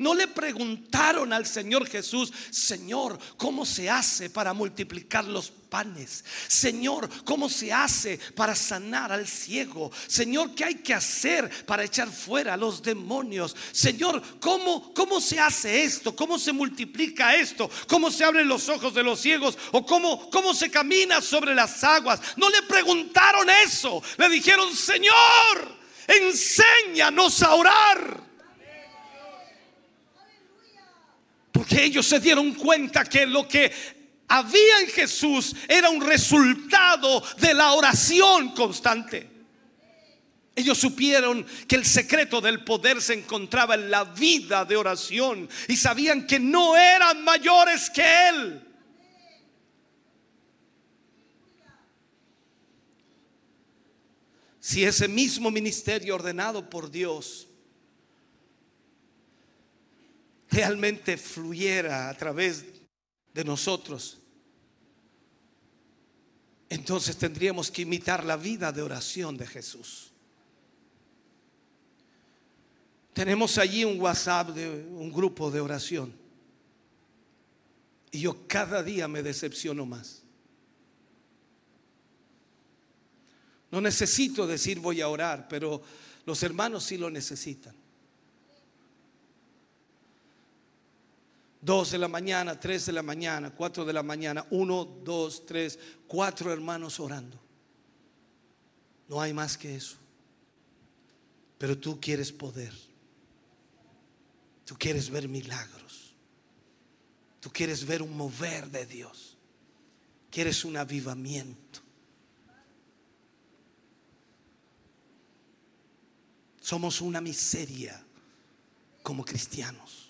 No le preguntaron al Señor Jesús, Señor, ¿cómo se hace para multiplicar los panes? Señor, ¿cómo se hace para sanar al ciego? Señor, ¿qué hay que hacer para echar fuera a los demonios? Señor, ¿cómo, cómo se hace esto? ¿Cómo se multiplica esto? ¿Cómo se abren los ojos de los ciegos? ¿O cómo, cómo se camina sobre las aguas? No le preguntaron eso. Le dijeron, Señor, enséñanos a orar. Porque ellos se dieron cuenta que lo que había en Jesús era un resultado de la oración constante. Ellos supieron que el secreto del poder se encontraba en la vida de oración y sabían que no eran mayores que Él. Si ese mismo ministerio ordenado por Dios realmente fluyera a través de nosotros, entonces tendríamos que imitar la vida de oración de Jesús. Tenemos allí un WhatsApp de un grupo de oración. Y yo cada día me decepciono más. No necesito decir voy a orar, pero los hermanos sí lo necesitan. Dos de la mañana, tres de la mañana, cuatro de la mañana, uno, dos, tres, cuatro hermanos orando. No hay más que eso. Pero tú quieres poder. Tú quieres ver milagros. Tú quieres ver un mover de Dios. Quieres un avivamiento. Somos una miseria como cristianos.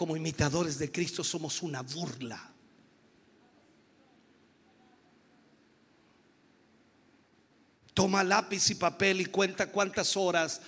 Como imitadores de Cristo somos una burla. Toma lápiz y papel y cuenta cuántas horas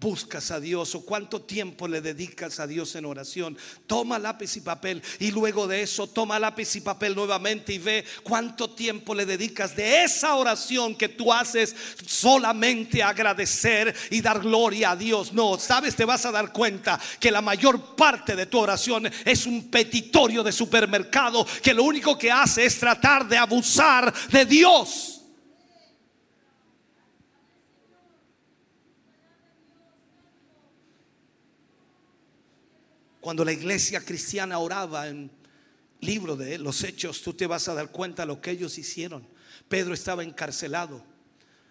buscas a Dios o cuánto tiempo le dedicas a Dios en oración. Toma lápiz y papel y luego de eso toma lápiz y papel nuevamente y ve cuánto tiempo le dedicas de esa oración que tú haces solamente agradecer y dar gloria a Dios. No, sabes, te vas a dar cuenta que la mayor parte de tu oración es un petitorio de supermercado que lo único que hace es tratar de abusar de Dios. Cuando la iglesia cristiana oraba en libro de los hechos, tú te vas a dar cuenta de lo que ellos hicieron. Pedro estaba encarcelado.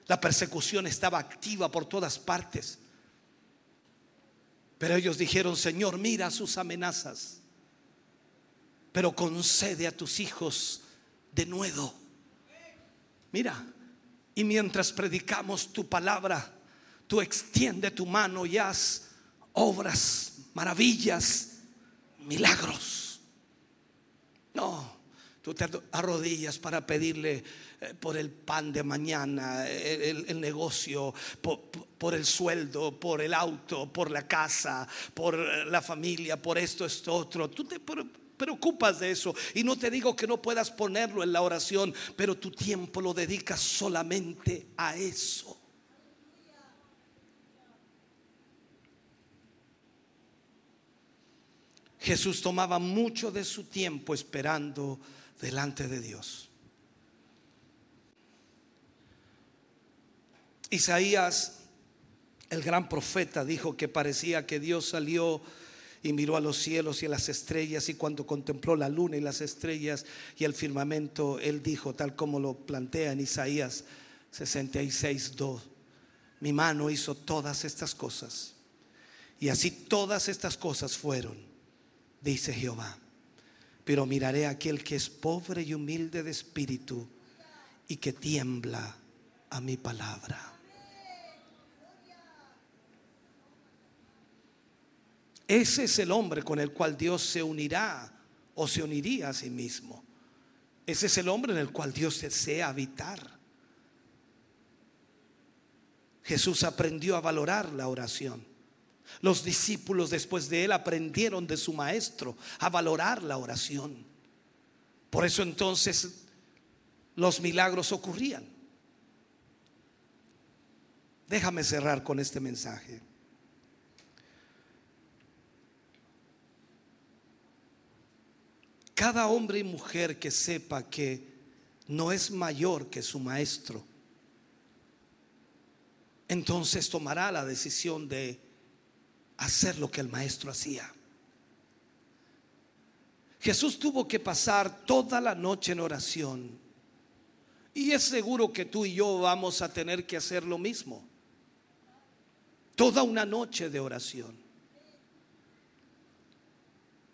La persecución estaba activa por todas partes. Pero ellos dijeron, Señor, mira sus amenazas, pero concede a tus hijos de nuevo. Mira, y mientras predicamos tu palabra, tú extiende tu mano y haz obras maravillas, milagros. No, tú te arrodillas para pedirle eh, por el pan de mañana, el, negocio, por, el sueldo, por el auto, por la casa, por eh, la familia, por esto, esto, otro. Tú te preocupas de eso. Y no te digo que no puedas ponerlo en la oración, pero tu tiempo lo dedicas solamente a eso. Jesús tomaba mucho de su tiempo esperando delante de Dios. Isaías, el gran profeta, dijo que parecía que Dios salió y miró a los cielos y a las estrellas y cuando contempló la luna y las estrellas y el firmamento, él dijo, tal como lo plantea en Isaías 66, 2, mi mano hizo todas estas cosas y así todas estas cosas fueron dice Jehová. Pero miraré a aquel que es pobre y humilde de espíritu y que tiembla a mi palabra. Ese es el hombre con el cual Dios se unirá o se uniría a sí mismo. Ese es el hombre en el cual Dios desea habitar. Jesús aprendió a valorar la oración. Los discípulos después de él aprendieron de su maestro a valorar la oración. Por eso entonces los milagros ocurrían. Déjame cerrar con este mensaje. Cada hombre y mujer que sepa que no es mayor que su maestro, entonces tomará la decisión de hacer lo que el maestro hacía. Jesús tuvo que pasar toda la noche en oración. Y es seguro que tú y yo vamos a tener que hacer lo mismo. Toda una noche de oración.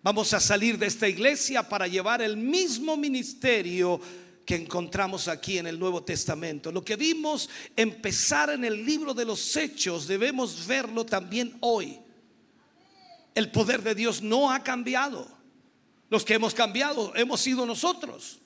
Vamos a salir de esta iglesia para llevar el mismo ministerio que encontramos aquí en el Nuevo Testamento. Lo que vimos empezar en el libro de los Hechos, debemos verlo también hoy. El poder de Dios no ha cambiado. Los que hemos cambiado hemos sido nosotros.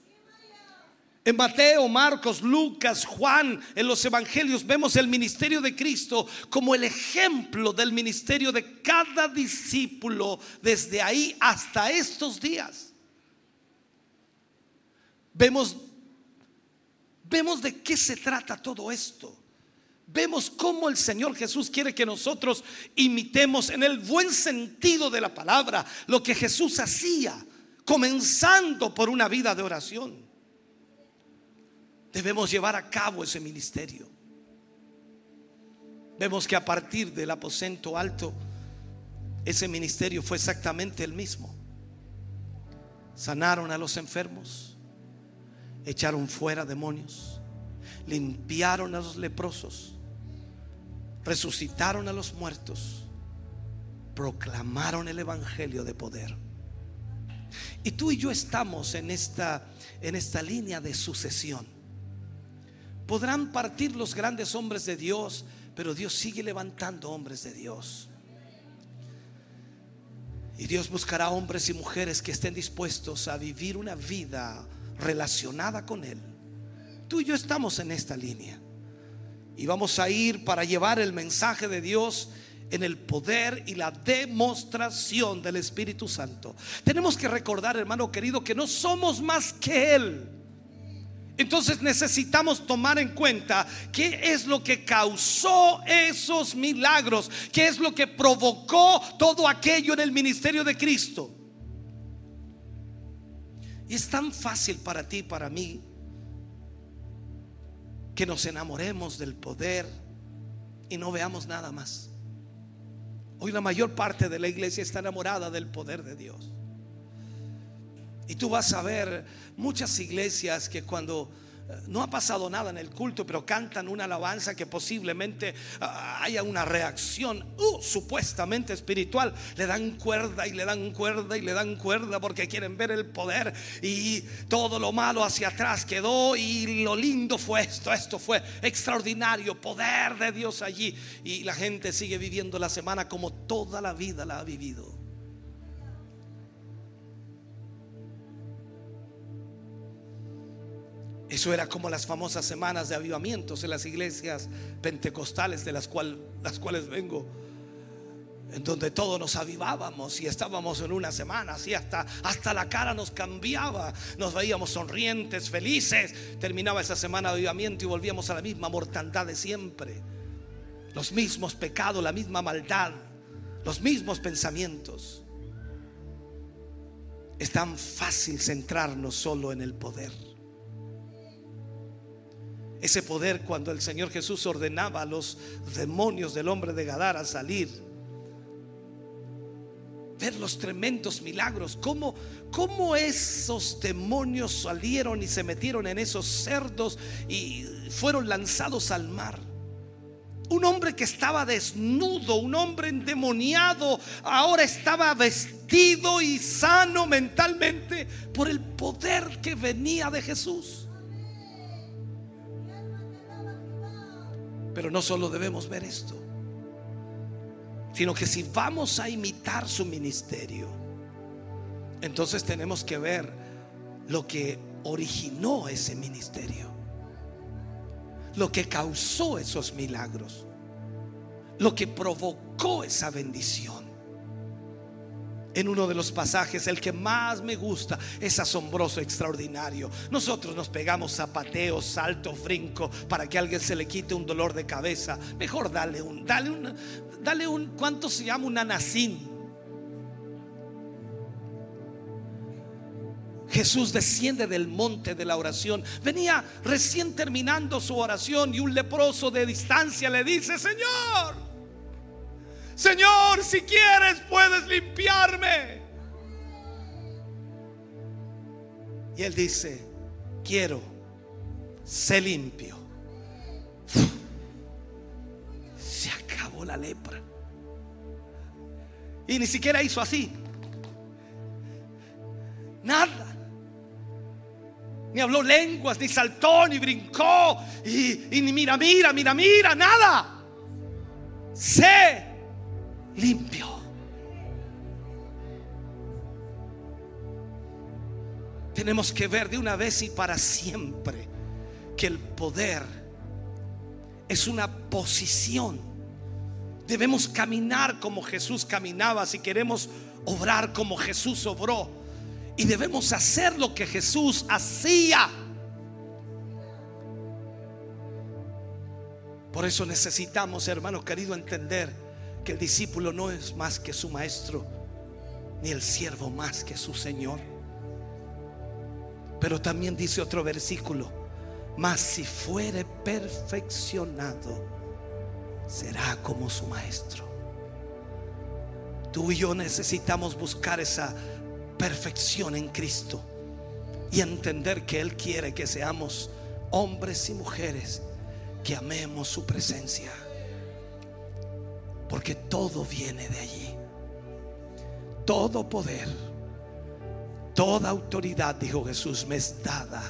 En Mateo, Marcos, Lucas, Juan, en los evangelios vemos el ministerio de Cristo como el ejemplo del ministerio de cada discípulo desde ahí hasta estos días. Vemos vemos de qué se trata todo esto. Vemos cómo el Señor Jesús quiere que nosotros imitemos en el buen sentido de la palabra lo que Jesús hacía comenzando por una vida de oración. Debemos llevar a cabo ese ministerio. Vemos que a partir del aposento alto, ese ministerio fue exactamente el mismo. Sanaron a los enfermos, echaron fuera demonios, limpiaron a los leprosos, resucitaron a los muertos, proclamaron el Evangelio de poder. Y tú y yo estamos en esta, en esta línea de sucesión. Podrán partir los grandes hombres de Dios, pero Dios sigue levantando hombres de Dios. Y Dios buscará hombres y mujeres que estén dispuestos a vivir una vida relacionada con Él. Tú y yo estamos en esta línea. Y vamos a ir para llevar el mensaje de Dios en el poder y la demostración del Espíritu Santo. Tenemos que recordar, hermano querido, que no somos más que Él. Entonces necesitamos tomar en cuenta qué es lo que causó esos milagros, qué es lo que provocó todo aquello en el ministerio de Cristo. Y es tan fácil para ti, para mí, que nos enamoremos del poder y no veamos nada más. Hoy la mayor parte de la iglesia está enamorada del poder de Dios. Y tú vas a ver muchas iglesias que cuando no ha pasado nada en el culto, pero cantan una alabanza que posiblemente ah, haya una reacción uh, supuestamente espiritual. Le dan cuerda y le dan cuerda y le dan cuerda porque quieren ver el poder y todo lo malo hacia atrás quedó y lo lindo fue esto, esto fue extraordinario, poder de Dios allí. Y la gente sigue viviendo la semana como toda la vida la ha vivido. Eso era como las famosas semanas de avivamientos en las iglesias pentecostales de las, las cuales vengo, en donde todos nos avivábamos y estábamos en una semana, así hasta, hasta la cara nos cambiaba, nos veíamos sonrientes, felices. Terminaba esa semana de avivamiento y volvíamos a la misma mortandad de siempre, los mismos pecados, la misma maldad, los mismos pensamientos. Es tan fácil centrarnos solo en el poder ese poder cuando el Señor Jesús ordenaba a los demonios del hombre de Gadara salir. Ver los tremendos milagros, cómo, cómo esos demonios salieron y se metieron en esos cerdos y fueron lanzados al mar. Un hombre que estaba desnudo, un hombre endemoniado, ahora estaba vestido y sano mentalmente por el poder que venía de Jesús. Pero no solo debemos ver esto, sino que si vamos a imitar su ministerio, entonces tenemos que ver lo que originó ese ministerio, lo que causó esos milagros, lo que provocó esa bendición en uno de los pasajes, el que más me gusta es asombroso, extraordinario. Nosotros nos pegamos zapateos, salto, brinco para que a alguien se le quite un dolor de cabeza. Mejor dale un, dale un, dale un, ¿cuánto se llama un anacín? Jesús desciende del monte de la oración. Venía recién terminando su oración y un leproso de distancia le dice, Señor, Señor, si quieres puedes limpiarme. Y él dice, quiero, sé limpio. Se acabó la lepra. Y ni siquiera hizo así. Nada ni habló lenguas, ni saltó, ni brincó, y, ni mira, mira, mira, mira, nada. Sé limpio. Tenemos que ver de una vez y para siempre que el poder es una posición. Debemos caminar como Jesús caminaba si queremos obrar como Jesús obró. Y debemos hacer lo que Jesús hacía. Por eso necesitamos, hermano querido, entender que el discípulo no es más que su maestro, ni el siervo más que su Señor. Pero también dice otro versículo, mas si fuere perfeccionado, será como su maestro. Tú y yo necesitamos buscar esa perfección en Cristo y entender que Él quiere que seamos hombres y mujeres que amemos su presencia. Porque todo viene de allí. Todo poder, toda autoridad, dijo Jesús, me es dada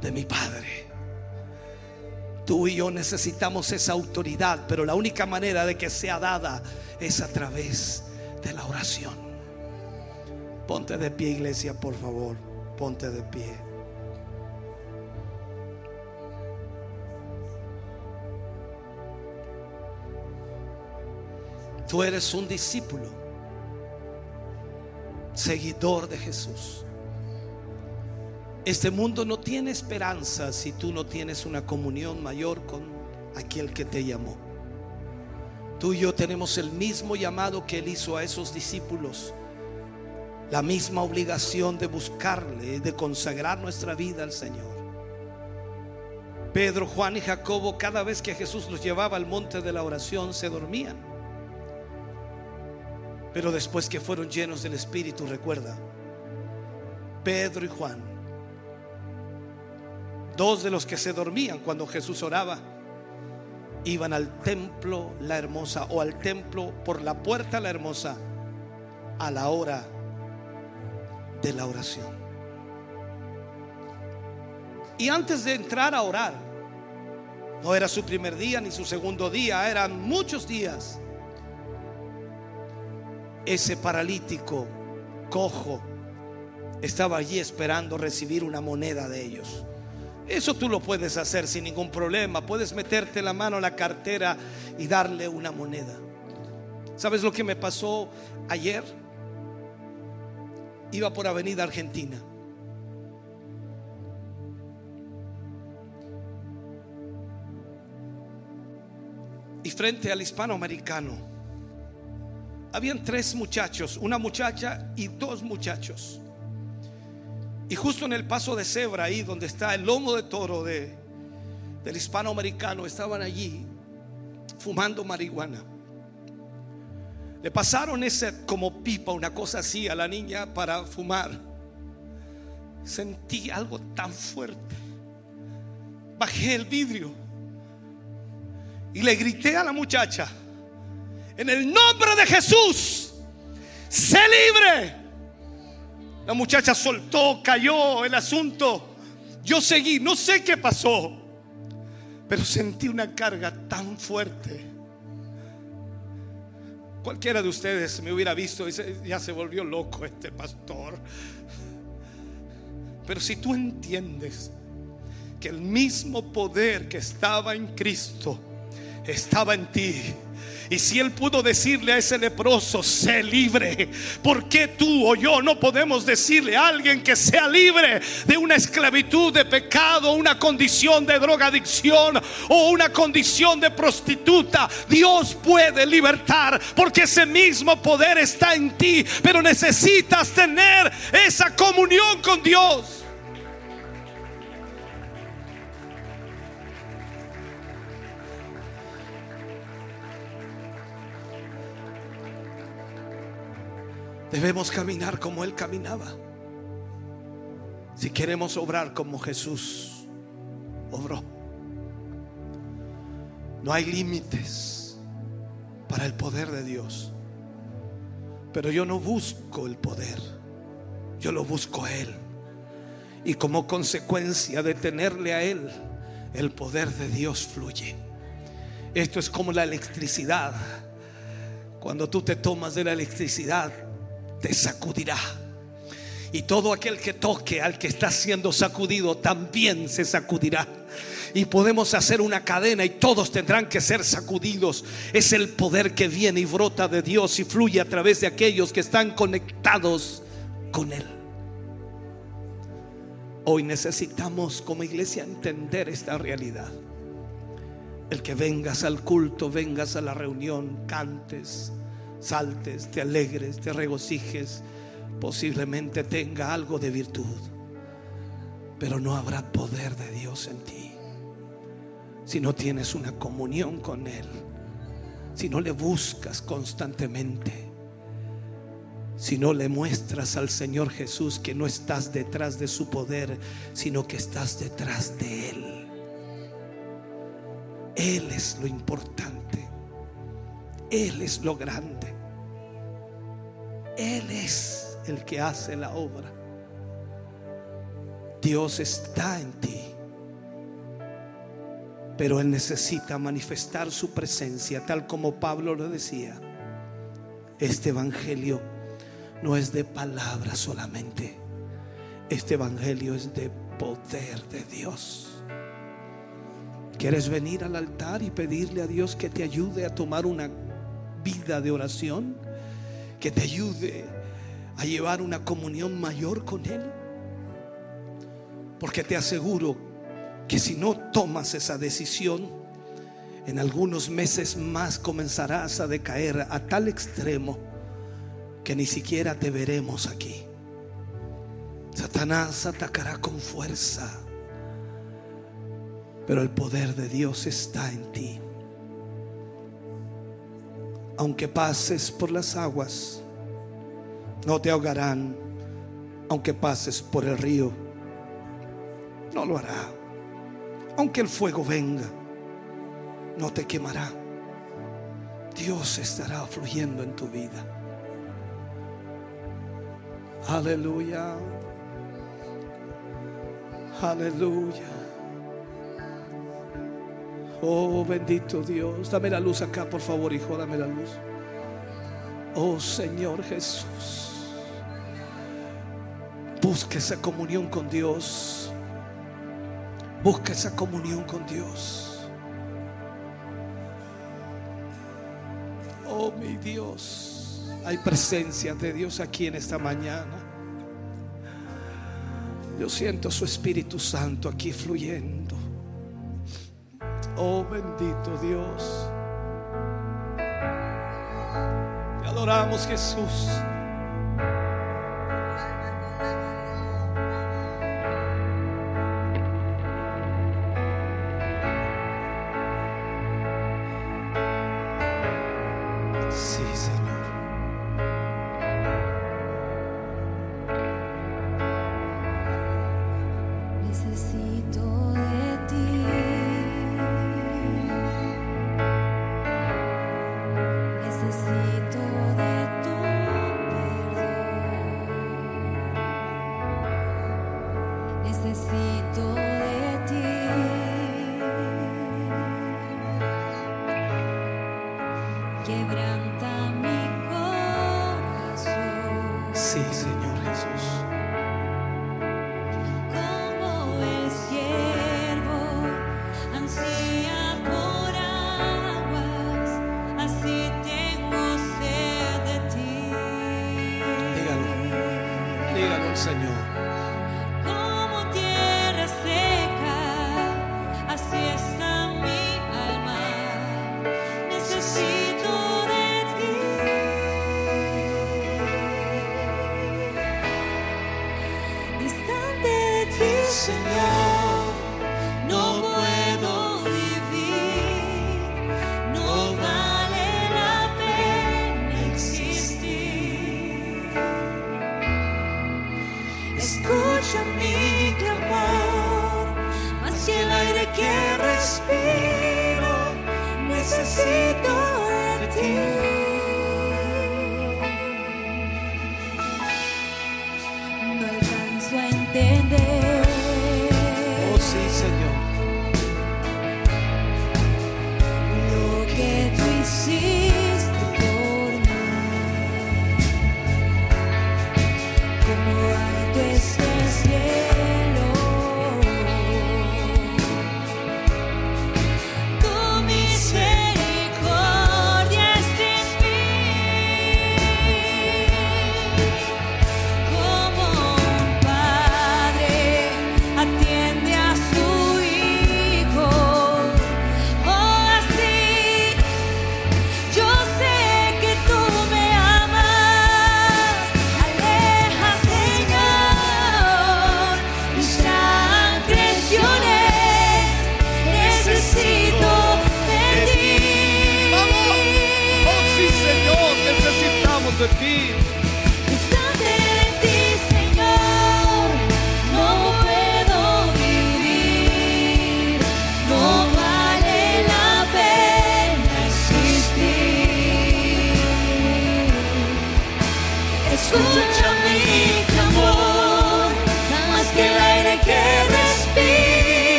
de mi Padre. Tú y yo necesitamos esa autoridad, pero la única manera de que sea dada es a través de la oración. Ponte de pie, iglesia, por favor. Ponte de pie. Tú eres un discípulo, seguidor de Jesús. Este mundo no tiene esperanza si tú no tienes una comunión mayor con aquel que te llamó. Tú y yo tenemos el mismo llamado que él hizo a esos discípulos la misma obligación de buscarle, de consagrar nuestra vida al Señor. Pedro, Juan y Jacobo, cada vez que Jesús los llevaba al monte de la oración, se dormían. Pero después que fueron llenos del Espíritu, recuerda, Pedro y Juan, dos de los que se dormían cuando Jesús oraba, iban al templo la hermosa o al templo por la puerta la hermosa a la hora de la oración. Y antes de entrar a orar, no era su primer día ni su segundo día, eran muchos días. Ese paralítico cojo estaba allí esperando recibir una moneda de ellos. Eso tú lo puedes hacer sin ningún problema. Puedes meterte la mano a la cartera y darle una moneda. ¿Sabes lo que me pasó ayer? iba por Avenida Argentina. Y frente al hispanoamericano, habían tres muchachos, una muchacha y dos muchachos. Y justo en el paso de cebra, ahí donde está el lomo de toro de, del hispanoamericano, estaban allí fumando marihuana. Le pasaron ese como pipa, una cosa así a la niña para fumar. Sentí algo tan fuerte. Bajé el vidrio y le grité a la muchacha, en el nombre de Jesús, sé libre. La muchacha soltó, cayó el asunto. Yo seguí, no sé qué pasó, pero sentí una carga tan fuerte Cualquiera de ustedes me hubiera visto y ya se volvió loco este pastor. Pero si tú entiendes que el mismo poder que estaba en Cristo estaba en ti, Y si él pudo decirle a ese leproso, sé libre, ¿por qué tú o yo no podemos decirle a alguien que sea libre de una esclavitud de pecado, una condición de drogadicción o una condición de prostituta? Dios puede libertar porque ese mismo poder está en ti, pero necesitas tener esa comunión con Dios. Debemos caminar como Él caminaba. Si queremos obrar como Jesús obró. No hay límites para el poder de Dios. Pero yo no busco el poder. Yo lo busco a Él. Y como consecuencia de tenerle a Él, el poder de Dios fluye. Esto es como la electricidad. Cuando tú te tomas de la electricidad, sacudirá. Y todo aquel que toque al que está siendo sacudido también se sacudirá. Y podemos hacer una cadena y todos tendrán que ser sacudidos. Es el poder que viene y brota de Dios y fluye a través de aquellos que están conectados con Él. Hoy necesitamos como iglesia entender esta realidad. El que vengas al culto, vengas a la reunión, cantes, saltes, te alegres, te regocijes, posiblemente tenga algo de virtud, pero no habrá poder de Dios en ti. Si no tienes una comunión con Él, si no le buscas constantemente, si no le muestras al Señor Jesús que no estás detrás de su poder, sino que estás detrás de Él. Él es lo importante. Él es lo grande. Él es el que hace la obra. Dios está en ti. Pero Él necesita manifestar su presencia, tal como Pablo lo decía. Este Evangelio no es de palabra solamente. Este Evangelio es de poder de Dios. ¿Quieres venir al altar y pedirle a Dios que te ayude a tomar una vida de oración? Que te ayude a llevar una comunión mayor con Él. Porque te aseguro que si no tomas esa decisión, en algunos meses más comenzarás a decaer a tal extremo que ni siquiera te veremos aquí. Satanás atacará con fuerza, pero el poder de Dios está en ti aunque pases por las aguas, no te ahogarán. Aunque pases por el río, no lo hará. Aunque el fuego venga, no te quemará. Dios estará fluyendo en tu vida. Aleluya. Aleluya. Oh, bendito Dios. Dame la luz acá, por favor, hijo. Dame la luz. Oh, Señor Jesús. Busca esa comunión con Dios. Busca esa comunión con Dios. Oh, mi Dios. Hay presencia de Dios aquí en esta mañana. Yo siento su Espíritu Santo aquí fluyendo. Oh bendito Dios. Te adoramos Jesús.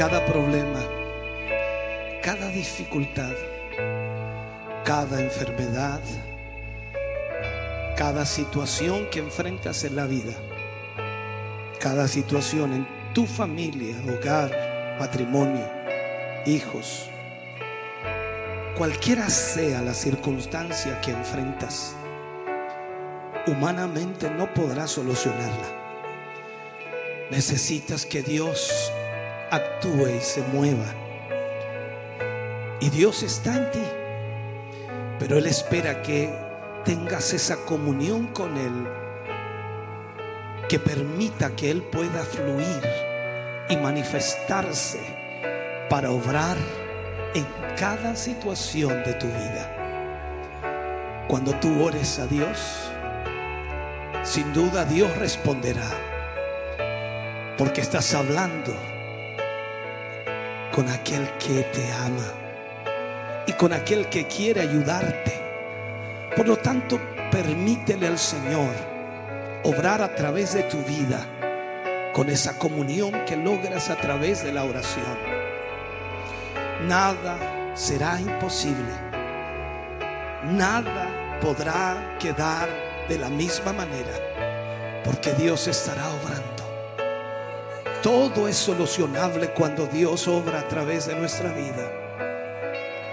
Cada problema, cada dificultad, cada enfermedad, cada situación que enfrentas en la vida, cada situación en tu familia, hogar, matrimonio, hijos, cualquiera sea la circunstancia que enfrentas, humanamente no podrás solucionarla. Necesitas que Dios actúe y se mueva. Y Dios está en ti. Pero Él espera que tengas esa comunión con Él que permita que Él pueda fluir y manifestarse para obrar en cada situación de tu vida. Cuando tú ores a Dios, sin duda Dios responderá. Porque estás hablando con aquel que te ama y con aquel que quiere ayudarte. Por lo tanto, permítele al Señor obrar a través de tu vida con esa comunión que logras a través de la oración. Nada será imposible. Nada podrá quedar de la misma manera porque Dios estará obrando. Todo es solucionable cuando Dios obra a través de nuestra vida.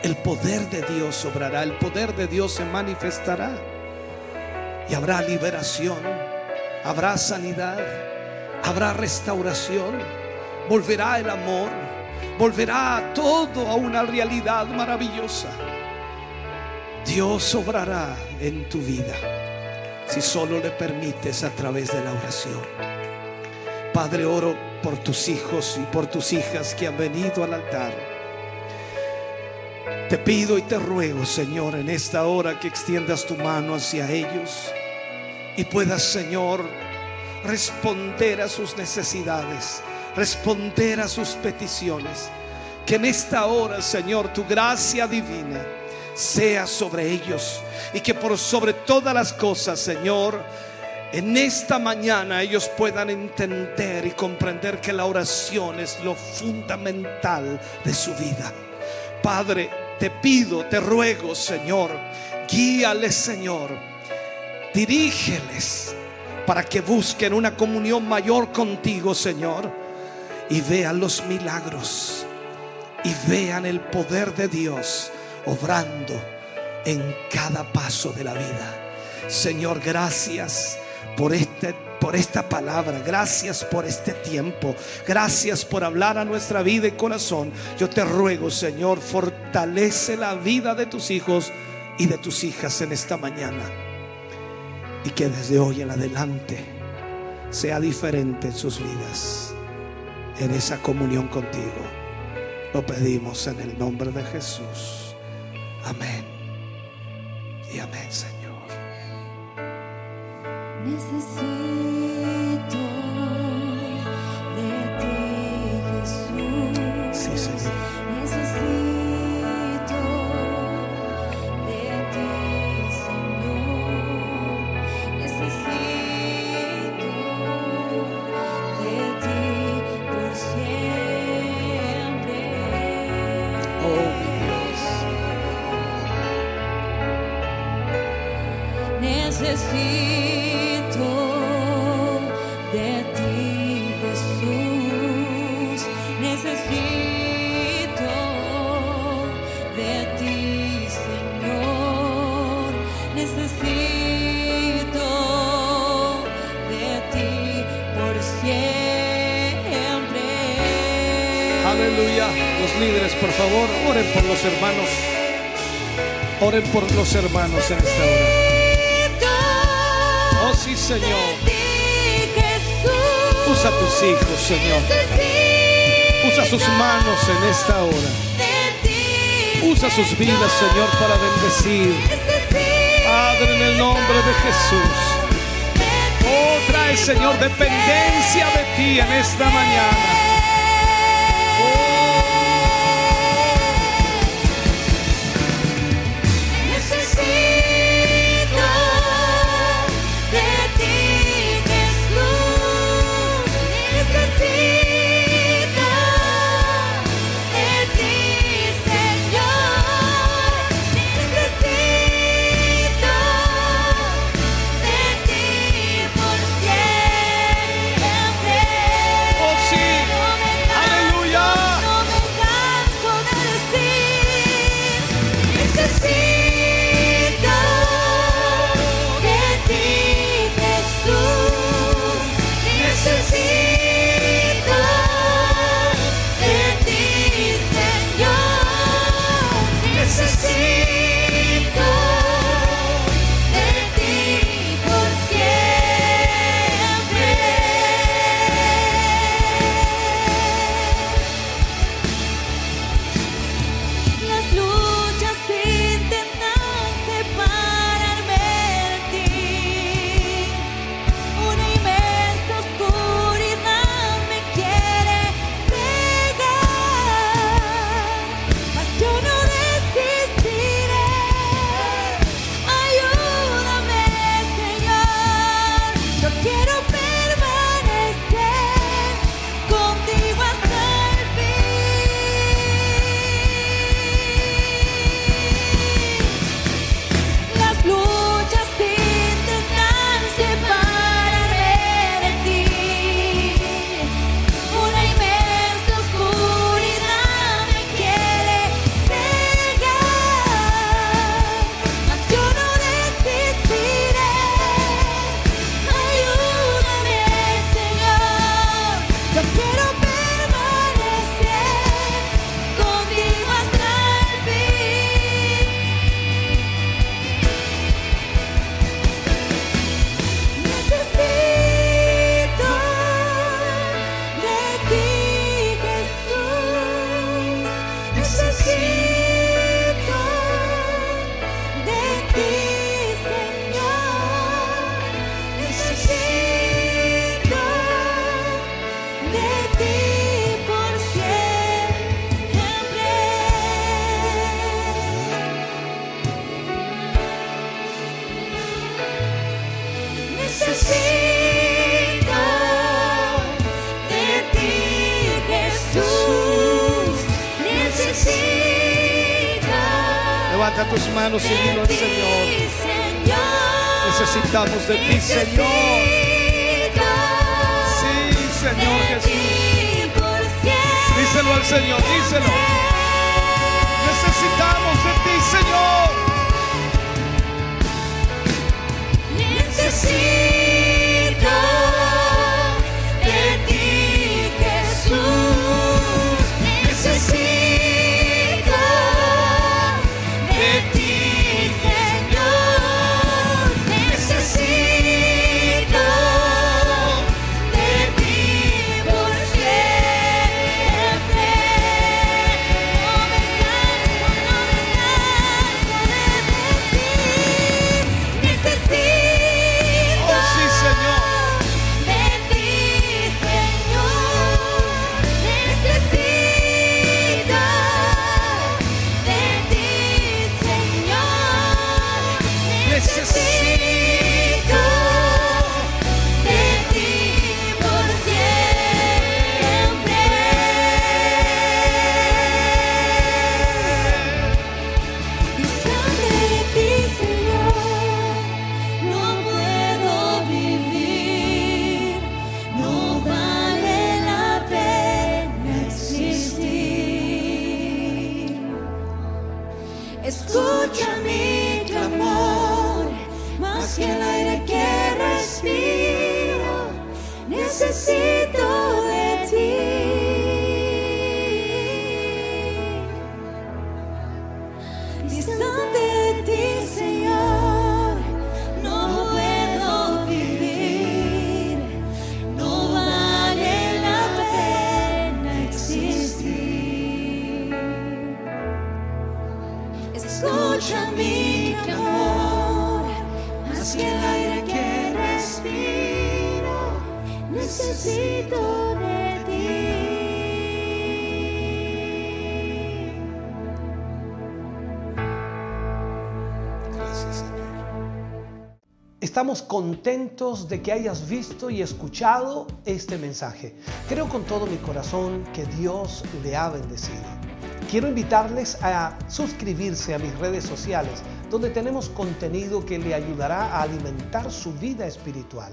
El poder de Dios obrará, el poder de Dios se manifestará. Y habrá liberación, habrá sanidad, habrá restauración, volverá el amor, volverá todo a una realidad maravillosa. Dios obrará en tu vida si solo le permites a través de la oración. Padre, oro por tus hijos y por tus hijas que han venido al altar. Te pido y te ruego, Señor, en esta hora que extiendas tu mano hacia ellos y puedas, Señor, responder a sus necesidades, responder a sus peticiones. Que en esta hora, Señor, tu gracia divina sea sobre ellos y que por sobre todas las cosas, Señor, en esta mañana ellos puedan entender y comprender que la oración es lo fundamental de su vida. Padre, te pido, te ruego, Señor, guíales, Señor, dirígeles para que busquen una comunión mayor contigo, Señor, y vean los milagros y vean el poder de Dios obrando en cada paso de la vida. Señor, gracias por este por esta palabra, gracias por este tiempo, gracias por hablar a nuestra vida y corazón. Yo te ruego, Señor, fortalece la vida de tus hijos y de tus hijas en esta mañana. Y que desde hoy en adelante sea diferente en sus vidas, en esa comunión contigo. Lo pedimos en el nombre de Jesús. Amén. Y amén, Señor. Necesito por favor, oren por los hermanos. Oren por los hermanos en esta hora. Oh, sí, Señor. Usa tus hijos, Señor. Usa sus manos en esta hora. Usa sus vidas, Señor, para bendecir. Padre, en el nombre de Jesús. Oh, trae, Señor, dependencia de ti en esta mañana. Necesitamos de ti, Señor. Sí, Señor Jesús. Díselo al Señor, díselo. Necesitamos de ti, Señor. Necesito Estamos contentos de que hayas visto y escuchado este mensaje. Creo con todo mi corazón que Dios le ha bendecido. Quiero invitarles a suscribirse a mis redes sociales, donde tenemos contenido que le ayudará a alimentar su vida espiritual.